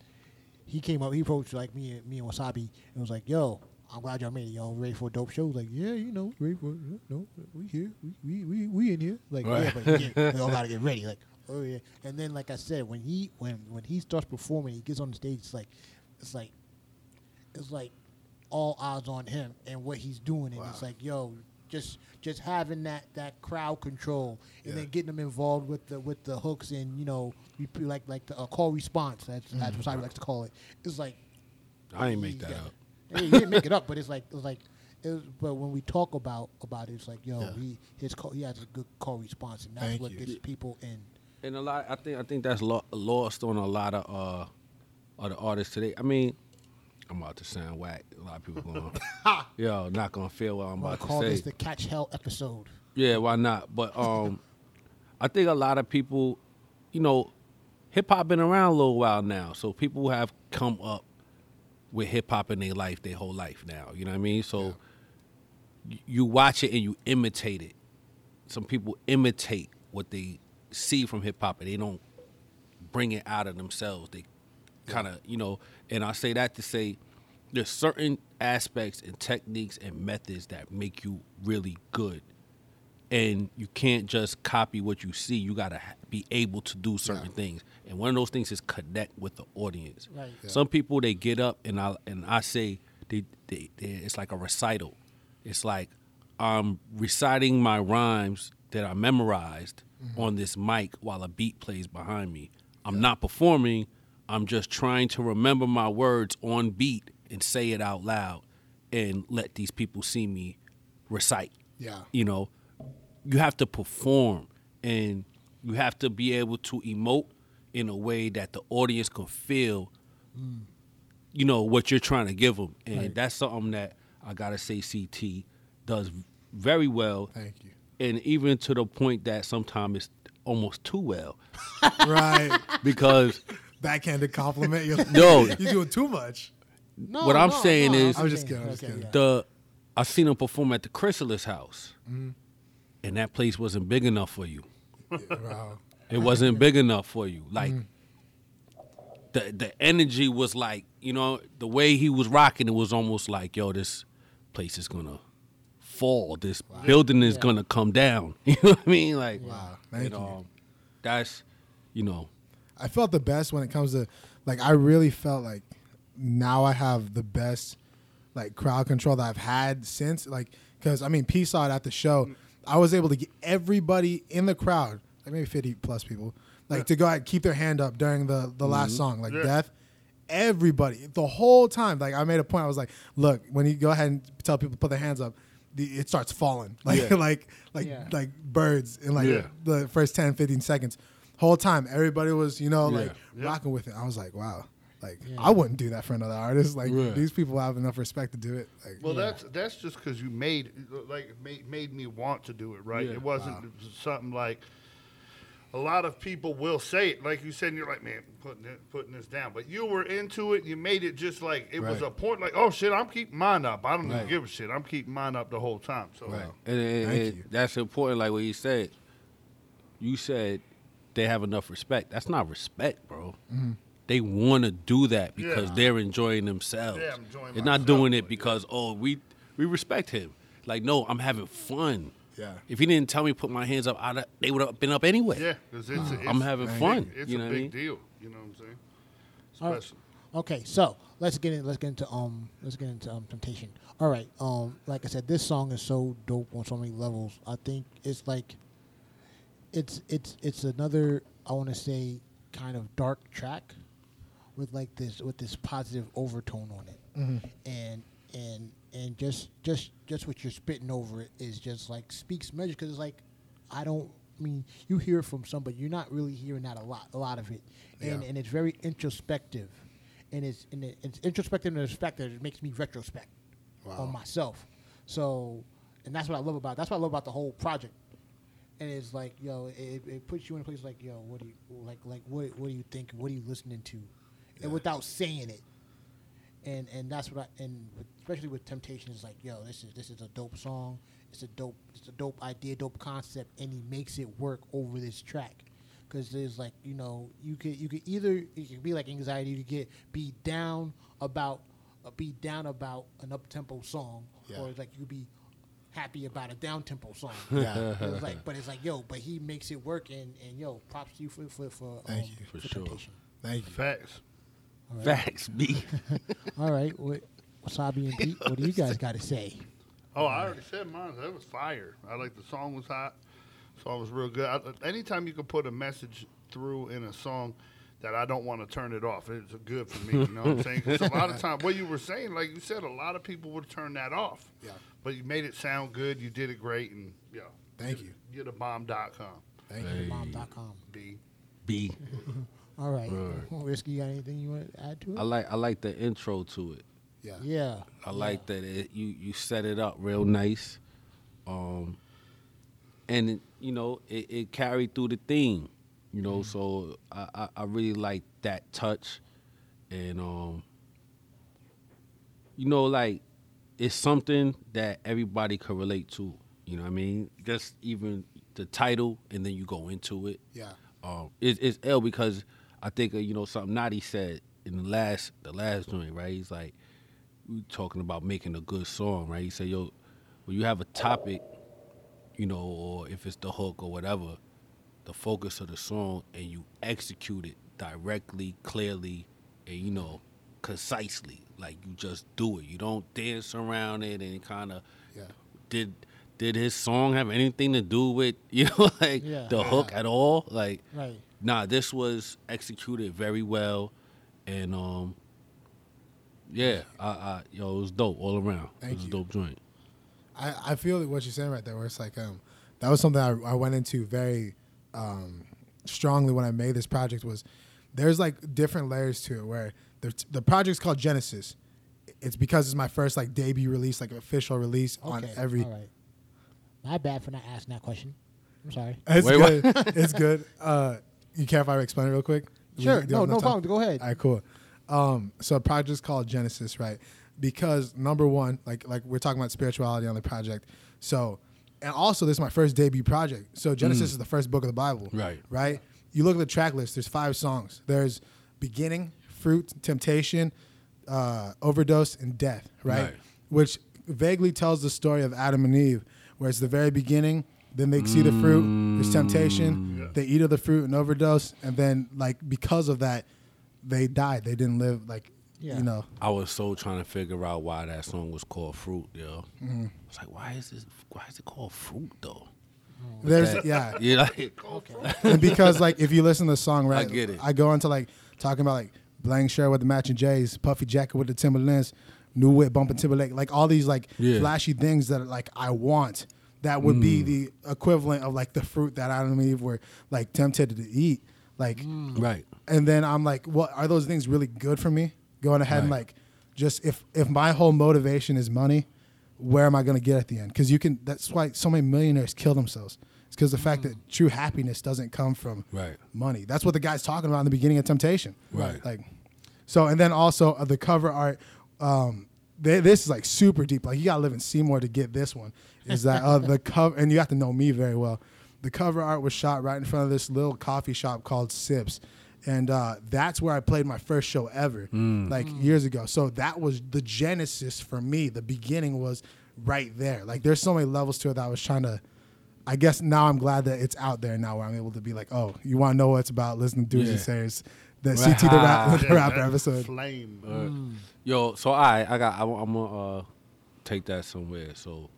he came up. He approached like me, and me and Wasabi, and was like, "Yo, I'm glad y'all made it. Y'all ready for a dope show?" Like, "Yeah, you know, ready for it. No, we here. We we we, we in here. Like, yeah, but yeah, we all gotta get ready. Like, oh yeah. And then, like I said, when he when when he starts performing, he gets on the stage. It's like, it's like it's like all eyes on him and what he's doing, and it's like, yo, just just having that that crowd control, and then getting them involved with the with the hooks and you know, like like the uh, call response. That's that's what I like to call it. It's like I ain't make that *laughs* yeah. up. Yeah, you didn't make it up, but it's like it's like. It was, but when we talk about about it, it's like yo, Yeah. he his call, he has a good call response, and that's Thank what you. gets people in. And a lot, I think, I think that's lo- lost on a lot of uh, other artists today. I mean, I'm about to sound whack. A lot of people going, *laughs* yo, not gonna feel what I'm about call to this the catch hell episode. Yeah, why not? But um, I think a lot of people, you know, hip hop been around a little while now, so people have come up with hip hop in their life, their whole life now. You know what I mean? So y- you watch it and you imitate it. Some people imitate what they see from hip hop, and they don't bring it out of themselves. They kind of, you know, and I say that to say there's certain aspects and techniques and methods that make you really good and you can't just copy what you see. You gotta be able to do certain things, and one of those things is connect with the audience. Right. Some people they get up and I and I say they, they, they it's like a recital. It's like I'm reciting my rhymes that I memorized Mm-hmm. on this mic while a beat plays behind me. I'm not performing. I'm just trying to remember my words on beat and say it out loud and let these people see me recite. Yeah. You know, you have to perform and you have to be able to emote in a way that the audience can feel you know what you're trying to give them and that's something that i gotta say ct does very well Thank you. And even to the point that sometimes it's almost too well *laughs* Right. because Backhanded compliment. You're, No. you're doing too much. No, What I'm no, saying no, is- I'm just kidding, I was just kidding. yeah. the i seen him perform at the chrysalis house mm-hmm. and that place wasn't big enough for you Wow. It wasn't big enough for you. Like mm-hmm. the the energy was like, you know, the way he was rocking, it was almost like, yo, this place is gonna fall. This building is Yeah. gonna come down. *laughs* You know what I mean? Like, Wow. Thank and, you. um, that's, you know, I felt the best when it comes to like I really felt like now I have the best like crowd control that I've had since like because I mean peace out at the show I was able to get everybody in the crowd like maybe 50 plus people like to go ahead and keep their hand up during the the last song like Yeah. death everybody the whole time like I made a point I was like look when you go ahead and tell people to put their hands up the, it starts falling *laughs* like Yeah. like like Yeah. like birds in like Yeah. the first 10 15 seconds whole time everybody was you know Yeah. like Yeah. rocking with it i was like wow like Yeah. i wouldn't do that for another artist like Yeah. these people have enough respect to do it like Well, that's that's just because you made like made, made me want to do it, right? Yeah. It wasn't something like a lot of people will say it, like you said, and you're like, man, putting it, putting this down. But you were into it. You made it just like it was a point, like, oh shit, I'm keeping mine up. I don't even give a shit. I'm keeping mine up the whole time. So Right. and, and- Thank and you. that's important. Like what you said, you said they have enough respect. That's not respect, bro. Mm-hmm. They want to do that because Yeah. they're enjoying themselves. Yeah, I'm enjoying they're not doing it but because oh we we respect him. Like no, I'm having fun. Yeah. If he didn't tell me to put my hands up, I'd, they would have been up anyway. yeah, because it's, it's I'm having a big- fun, It's you a know what I big mean? deal. You know what I'm saying? All right. Special. Okay, so let's get in. Let's get into um. Let's get into um temptation. All right. Um, like I said, this song is so dope on so many levels. I think it's like, it's it's it's another. I want to say kind of dark track, with like this with this positive overtone on it, and and and just just just what you're spitting over it is just like speaks measure because it's like I don't. I mean, you hear from somebody. You're not really hearing that a lot, a lot of it, and Yeah. and it's very introspective, and it's and it, it's introspective in the respect that it makes me retrospect on myself. So, and that's what I love about. That's what I love about the whole project. And it's like, yo, it, it puts you in a place like, yo, what do you like? Like, what what do you think? What are you listening to? And without saying it, and and that's what I and with, especially with Temptation is like, yo, this is this is a dope song. It's a dope it's a dope idea, dope concept, and he makes it work over this track. Because there's like, you know, you could you could either it could be like anxiety, you could get be down about uh, be down about an up tempo song, Yeah. or it's like you could be happy about a down tempo song. *laughs* Yeah. it's like, but it's like, yo, but he makes it work, and and yo, props to you for for for, Thank um, you. for, For sure. Temptation. thank you Facts. Facts, B. *laughs* All right, what, Wasabi and Pete, what do you guys *laughs* got to say? Oh, I already said mine. That was fire. I like the song was hot. Song was real good. I, anytime you can put a message through in a song that I don't want to turn it off, it's good for me. You know what I'm saying? 'Cause a lot of time, what you were saying, like you said, a lot of people would turn that off. Yeah. But you made it sound good. You did it great, and yeah. Thank you. You're the bomb.com. thank you Mom.com. B. B. *laughs* All right. Risky, you got anything you want to add to it? I like I like the intro to it. yeah yeah. I like that it, you you set it up real nice, um, and it, you know it, it carried through the theme, you know. So I, I, I really like that touch, and um, you know, like it's something that everybody could relate to. You know what I mean? Just even the title, and then you go into it. yeah Um, it, it's ill because I think uh, you know something Naughty said in the last the last joint, right? He's like we talking about making a good song, right? He said, "Yo, when you have a topic, you know, or if it's the hook or whatever, the focus of the song and you execute it directly, clearly, and you know, concisely. Like you just do it. You don't dance around it and kind of Yeah. did did his song have anything to do with *laughs* you know like Yeah. the hook at all? Like Right. Nah, this was executed very well, and um, yeah, I, I yo, it was dope all around. Thank it was you. a dope joint. I, I feel what you're saying right there, where it's like um, that was something I, I went into very um, strongly when I made this project. Was there's like different layers to it where the the project's called Genesis. It's because it's my first like debut release, like official release on Okay. every. All right. My bad for not asking that question. I'm sorry. It's Wait, good. it's good. Uh, you care if I explain it real quick? Do we- Sure. No, no time? problem. Go ahead. All right, cool. Um, so a project's called Genesis, right? Because number one, like like we're talking about spirituality on the project. So, and also this is my first debut project. So Genesis is the first book of the Bible, Right. Right. You look at the track list. There's five songs. There's beginning, fruit, temptation, uh, overdose, and death, right? Right. Which vaguely tells the story of Adam and Eve, where it's the very beginning. Then they see the fruit. There's temptation. They eat of the fruit and overdose, and then like because of that, they died. They didn't live like Yeah. you know. I was so trying to figure out why that song was called Fruit, yo. Mm-hmm. I was like, why is this? Why is it called Fruit though? There's yeah, *laughs* You like, and because like if you listen to the song right, I get it. I go into like talking about like blank shirt with the matching J's, puffy jacket with the Timberlands, new whip bumping Timberlake, like all these like Yeah. flashy things that like I want. That would Mm. be the equivalent of like the fruit that Adam and Eve were like tempted to eat, like. right? and then I'm like, what are those things really good for me? Going ahead and like, just if if my whole motivation is money, where am I going to get at the end? Because you can. That's why so many millionaires kill themselves. It's because the fact that true happiness doesn't come from Right. money. That's what the guy's talking about in the beginning of Temptation. Right. Like, so and then also uh, the cover art. Um, they, this is like super deep. Like you gotta live in Seymour to get this one. Is that uh, the cover? And you have to know me very well. The cover art was shot right in front of this little coffee shop called Sips, and uh, that's where I played my first show ever, like years ago. So that was the genesis for me. The beginning was right there. Like there's so many levels to it that I was trying to. I guess now I'm glad that it's out there now where I'm able to be like, oh, you want to know what it's about? Listen to Doers Yeah. and Sayers, the *laughs* CT the, rap, the rapper episode. Flame. Yo, so I I got I, am gonna uh, take that somewhere. So we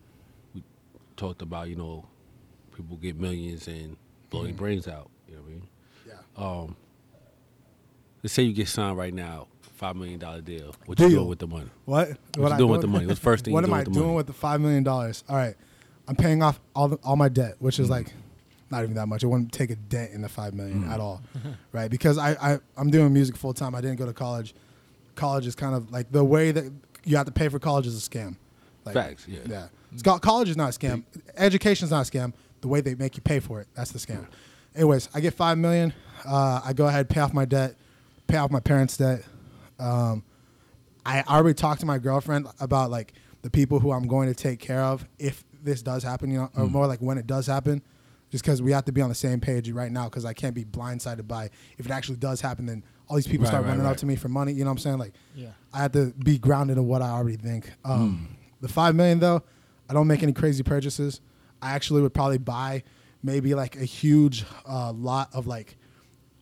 talked about you know people get millions and blow their brains out. You know what I mean? Yeah. Um, let's say you get signed right now, five million dollar deal. What Deal. you doing with the money? What? What I you doing with the money? What's the first *laughs* thing What you am doing I with the doing money? with the five million dollars? All right, I'm paying off all the, all my debt, which Mm-hmm. is like not even that much. It wouldn't take a dent in the five million Mm-hmm. at all, *laughs* right? Because I, I I'm doing music full time. I didn't go to college. College is kind of like the way that you have to pay for college is a scam. Like, Facts, yeah. Yeah. It's got, college is not a scam. Education is not a scam. The way they make you pay for it, that's the scam. Anyways, I get five million. Uh, I go ahead, pay off my debt, pay off my parents' debt. Um, I already talked to my girlfriend about like the people who I'm going to take care of if this does happen, you know, or more like when it does happen. Just because we have to be on the same page right now, because I can't be blindsided by if it actually does happen, then all these people Right, start right, running up to me for money. You know what I'm saying? Like, Yeah. I have to be grounded in what I already think. Um, Hmm. The five million though, I don't make any crazy purchases. I actually would probably buy maybe like a huge uh, lot of like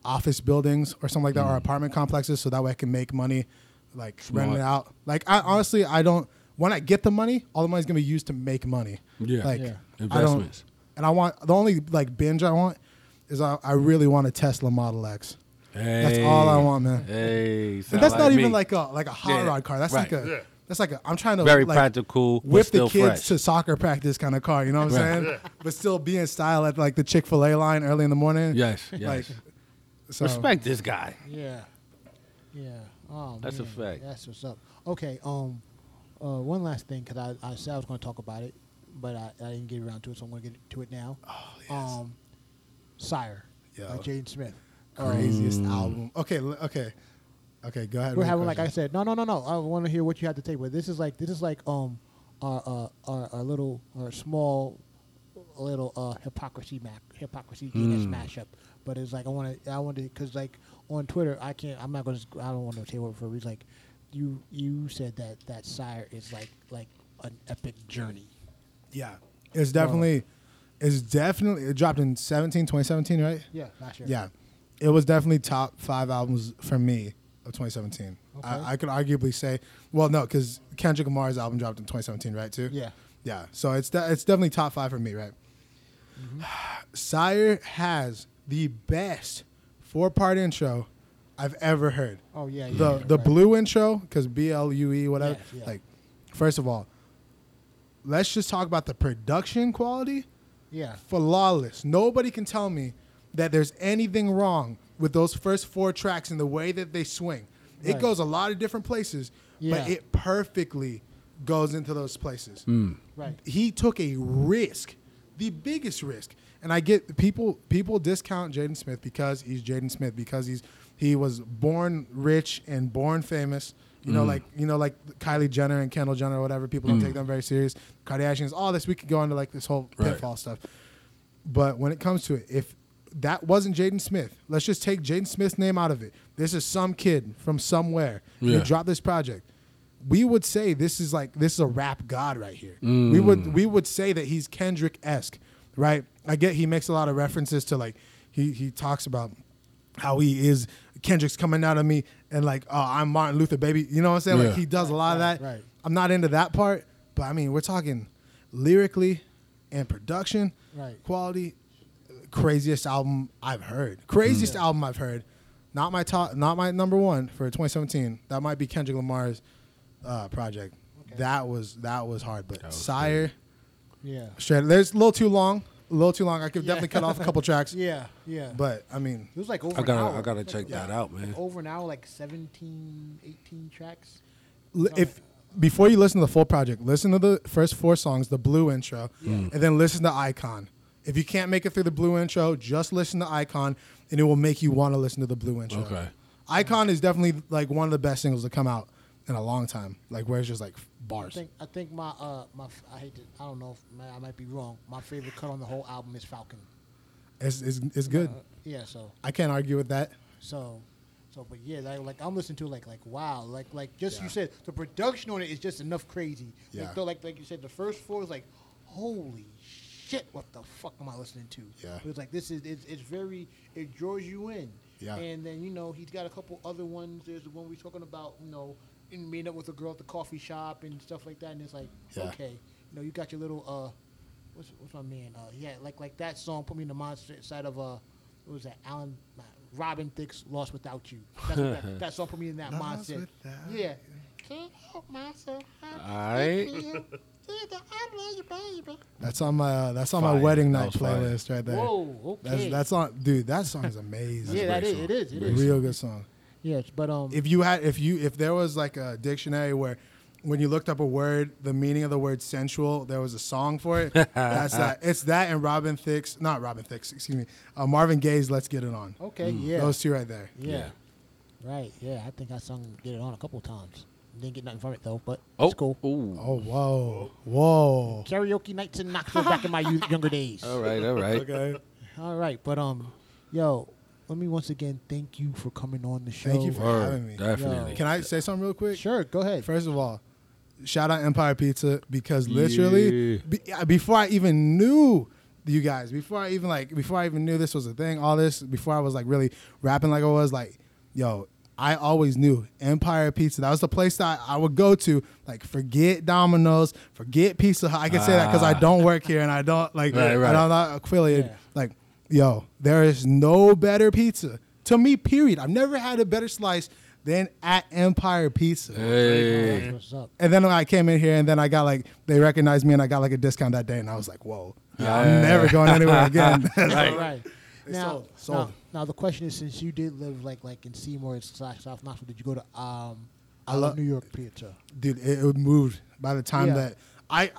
office buildings or something like that, or apartment complexes, so that way I can make money, like rent it. Out. Like I honestly, I don't. When I get the money, all the money's gonna be used to make money. Yeah. like Yeah. I don't. Investments. And I want the only like binge I want is I, I really want a Tesla Model X. Hey. That's all I want, man. Hey, And sound that's not even like a like a hot Yeah, rod car. That's like right. a Yeah. That's like a I'm trying to very like, practical, but whip the kids fresh. to soccer practice kind of car. You know what I'm Right. saying? But still be in style at like the Chick Fil A line early in the morning. yes, yes. Like, so Respect this guy. Yeah. Yeah. Oh, That's a fact. That's what's up. Okay. Um, uh, one last thing, because I, I said I was going to talk about it, but I, I didn't get around to it, so I'm going to get to it now. Oh yes. Um, SYRE Yo. by Jaden Smith. Um, craziest album. Okay, okay, okay. Go ahead. We're having, like I said, no, no, no, no. I want to hear what you have to take. But this is like, this is like, um, our, uh, our, our little, our small, little uh, Hip-Hopcrisy map, Hip-Hopcrisy Genesis mashup. But it's like I want to, I want to, because like on Twitter, I can't, I'm not going to, I don't want to say what for a reason. Like, you, you said that that SYRE is like, like an epic journey. Yeah, it's definitely it's definitely it dropped in 17, 2017, right? Yeah, last year. Yeah, it was definitely top five albums for me of 2017. Okay. I, I could arguably say, well, no, because Kendrick Lamar's album dropped in 2017, right? Too. Yeah. Yeah. So it's de- it's definitely top five for me, right? Mm-hmm. *sighs* SYRE has the best four part intro I've ever heard. Oh yeah. yeah The yeah, the right. blue intro, because B L U E whatever. Yeah. Like, first of all, let's just talk about the production quality Yeah. flawless. Nobody can tell me that there's anything wrong with those first four tracks and the way that they swing. It Right. goes a lot of different places, Yeah. but it perfectly goes into those places. Hmm. Right. He took a risk, the biggest risk. And I get people people discount Jaden Smith because he's Jaden Smith because he's he was born rich and born famous. You know, hmm. like you know, like Kylie Jenner and Kendall Jenner or whatever. People don't hmm. take them very serious. Kardashians, all this. We could go into like this whole Right. pitfall stuff. But when it comes to it, if that wasn't Jaden Smith, let's just take Jaden Smith's name out of it. This is some kid from somewhere Yeah. who dropped this project. We would say this is like this is a rap god right here. We mm. would we would say that he's Kendrick esque, right? I get he makes a lot of references to like he he talks about how he is Kendrick's coming out of me and like oh I'm Martin Luther baby. You know what I'm saying? Yeah. Like he does a lot of that. right. I'm not into that part, but I mean we're talking lyrically and production Right. quality craziest album I've heard. Craziest album I've heard. Not my top, not my number one for 2017. That might be Kendrick Lamar's uh, project. Okay. That was that was hard, but was SYRE Yeah. straight. There's a little too long. A little too long. I could Yeah. definitely cut off a couple *laughs* tracks. Yeah. Yeah. But I mean, it was like over I gotta hour. I gotta Like, check yeah, that out, man. Over an hour, like 17, 18 tracks. li- if before you listen to the full project, listen to the first four songs, the blue intro, and then listen to Icon. If you can't make it through the blue intro, just listen to Icon, and it will make you want to listen to the blue intro. Okay. Icon is definitely like one of the best singles to come out in a long time. Like where it's just like bars. I bars. think I think my uh my f- I hate to I don't know if man, I might be wrong. My favorite cut on the whole album is Falcon. It's it's, it's good. Uh, yeah. So I can't argue with that. so so but yeah like, like I'm listening to it like like wow like like just you said the production on it is just enough crazy. Yeah. Like, though, like like you said the first four is like holy shit what the fuck am I listening to? Yeah. It's like this is it's, it's very it draws you in. Yeah. And then you know he's got a couple other ones. There's the one we're talking about you know in meeting up with a girl at the coffee shop and stuff like that. And it's like Yeah. okay, you know you got your little uh what's what's my man uh yeah like like that song put me in the mindset side of uh what was that Alan uh, Robin Thicke's Lost Without You. That's what that, that song put me in that Lost mindset. Yeah. Can't help myself. I Alright. *laughs* feel you. See that I love you, baby. That's on my uh, that's on my wedding night was fire. playlist right there. Whoa, okay. That's that's on dude. That song is amazing. yeah, that great is. song. It is. It is. Real good song. Yes, but um. if you had if you if there was like a dictionary where when you looked up a word the meaning of the word sensual there was a song for it *laughs* that's that it's that and robin thicke's not robin thicke's excuse me uh, marvin gaye's let's get it on okay. Yeah. those two right there yeah. Right. Yeah. I think I sung "Get It On" a couple times. Didn't get nothing from it though, but Oh, it's cool. Ooh. oh whoa whoa Karaoke nights in Knoxville back in my youth, younger days. All right, all right. okay All right, but um, yo, let me once again thank you for coming on the show. Thank you for Word, having me Definitely. can i say something real quick Sure, go ahead. first of all shout out empire pizza because literally Yeah. be, uh, before i even knew you guys before i even like before i even knew this was a thing all this before i was like really rapping like i was like yo I always knew Empire Pizza. That was the place that I would go to. Like, forget Domino's, forget Pizza Hut. I can say that because I ah. don't work here and I don't like. Right, right. and I'm not affiliated. Yeah. Like, yo, there is no better pizza to me. Period. I've never had a better slice than at Empire Pizza. Hey. What's up. And then I came in here, and then I got like they recognized me, and I got like a discount that day, and I was like, "Whoa, yeah, I'm never going anywhere again." *laughs* Right. right. *laughs* Now, sold, sold. now, now the question is, since you did live like like in Seymour slash South Knoxville, did you go to um, I, I love love- New York Pizza? Dude, it, it moved by the time Yeah. that I,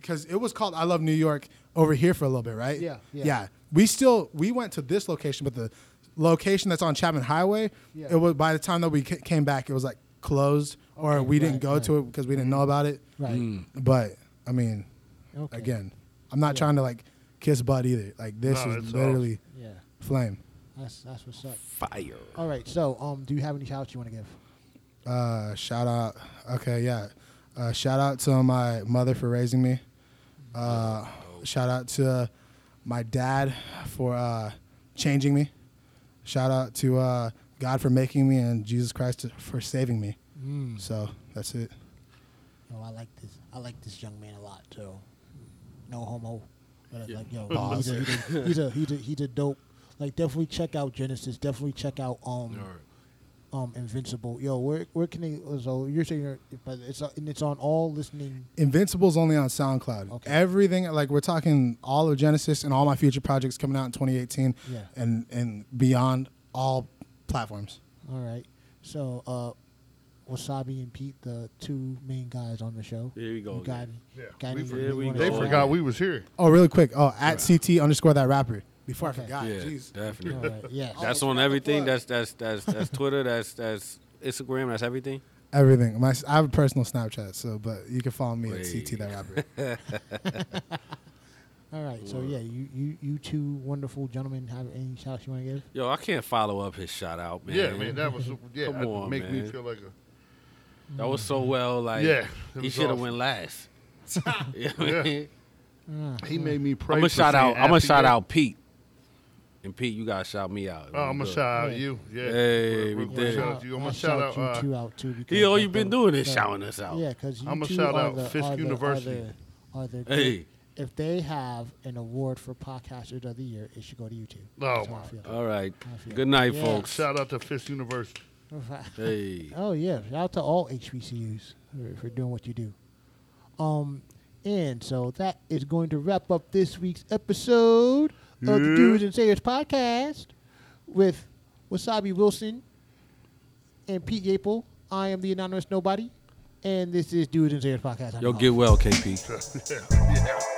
because it was called I Love New York over here for a little bit, right? Yeah, yeah. yeah. We still we went to this location, but the location that's on Chapman Highway, Yeah. it was by the time that we ca- came back, it was like closed, or Okay, we didn't go right. to it because we didn't know about it. Right. But I mean, Okay. again, I'm not trying to like kiss butt either. Like this No, is it's literally Yeah. flame. That's that's what's up. Fire. All right. So um, do you have any shouts you want to give? Uh, shout out. Okay, yeah. Uh, shout out to my mother for raising me. Uh, shout out to my dad for uh, changing me. Shout out to uh, God for making me and Jesus Christ for saving me. Mm. So that's it. Oh, I like this. I like this young man a lot. So, no homo. But Yeah. like, yo, *laughs* Pause. he's a, he's, a, he's a he's a he's a dope. Like, definitely check out Genesis. Definitely check out um um Invincible. Yo, where where can they? So you're saying, you're- but it's uh, and it's on all listening. Invincible's only on SoundCloud. Okay. Everything like we're talking all of Genesis and all my future projects coming out in 2018 Yeah. and and beyond all platforms. All right. So, uh, Wasabi and Pete, the two main guys on the show. Here we go You got. Yeah, got we anything for- you we wanna They forgot we was here. Oh, really quick. Oh, at CT underscore that rapper. Before Okay. I forgot. Yeah, Jeez. definitely. *laughs* All right. Yes. That's on everything. That's that's that's that's *laughs* Twitter. That's that's Instagram. That's everything. Everything. My I have a personal Snapchat, so but you can follow me at CT that rapper. *laughs* All right. So yeah, you you you two wonderful gentlemen have any shouts you want to give? Yo, I can't follow up his shout out, man. Yeah, man, that was yeah. Come on, make me man. feel like a That was so well. Like, Yeah, he should have awesome. went last. You know what I Yeah. mean? he made me pray. I'm gonna for shout out. I'm gonna shout out Pete. And Pete, you gotta shout me out. Oh, I'm gonna Good. shout out Yeah. you. Yeah. Hey, We're- we gonna did. Shout out you. I'm gonna shout out. you uh, two out too. Because He all you've been doing is shouting us out. Yeah, because you I'ma two shout are out the, Fisk are the, University. Are the, are the Hey. If they have an award for podcasters of the year, it should go to you two. Oh, That's how I my. All right. Good night, Yeah. folks. Shout out to Fisk University. *laughs* Hey. Oh yeah, shout out to all HBCUs for, for doing what you do. Um, and so that is going to wrap up this week's episode of the Doers and Sayers podcast with Wasabi Wilson and Pete Yapel. I am the anonymous nobody, and this is Doers and Sayers podcast. I'm Yo, get well, KP. *laughs* yeah. yeah.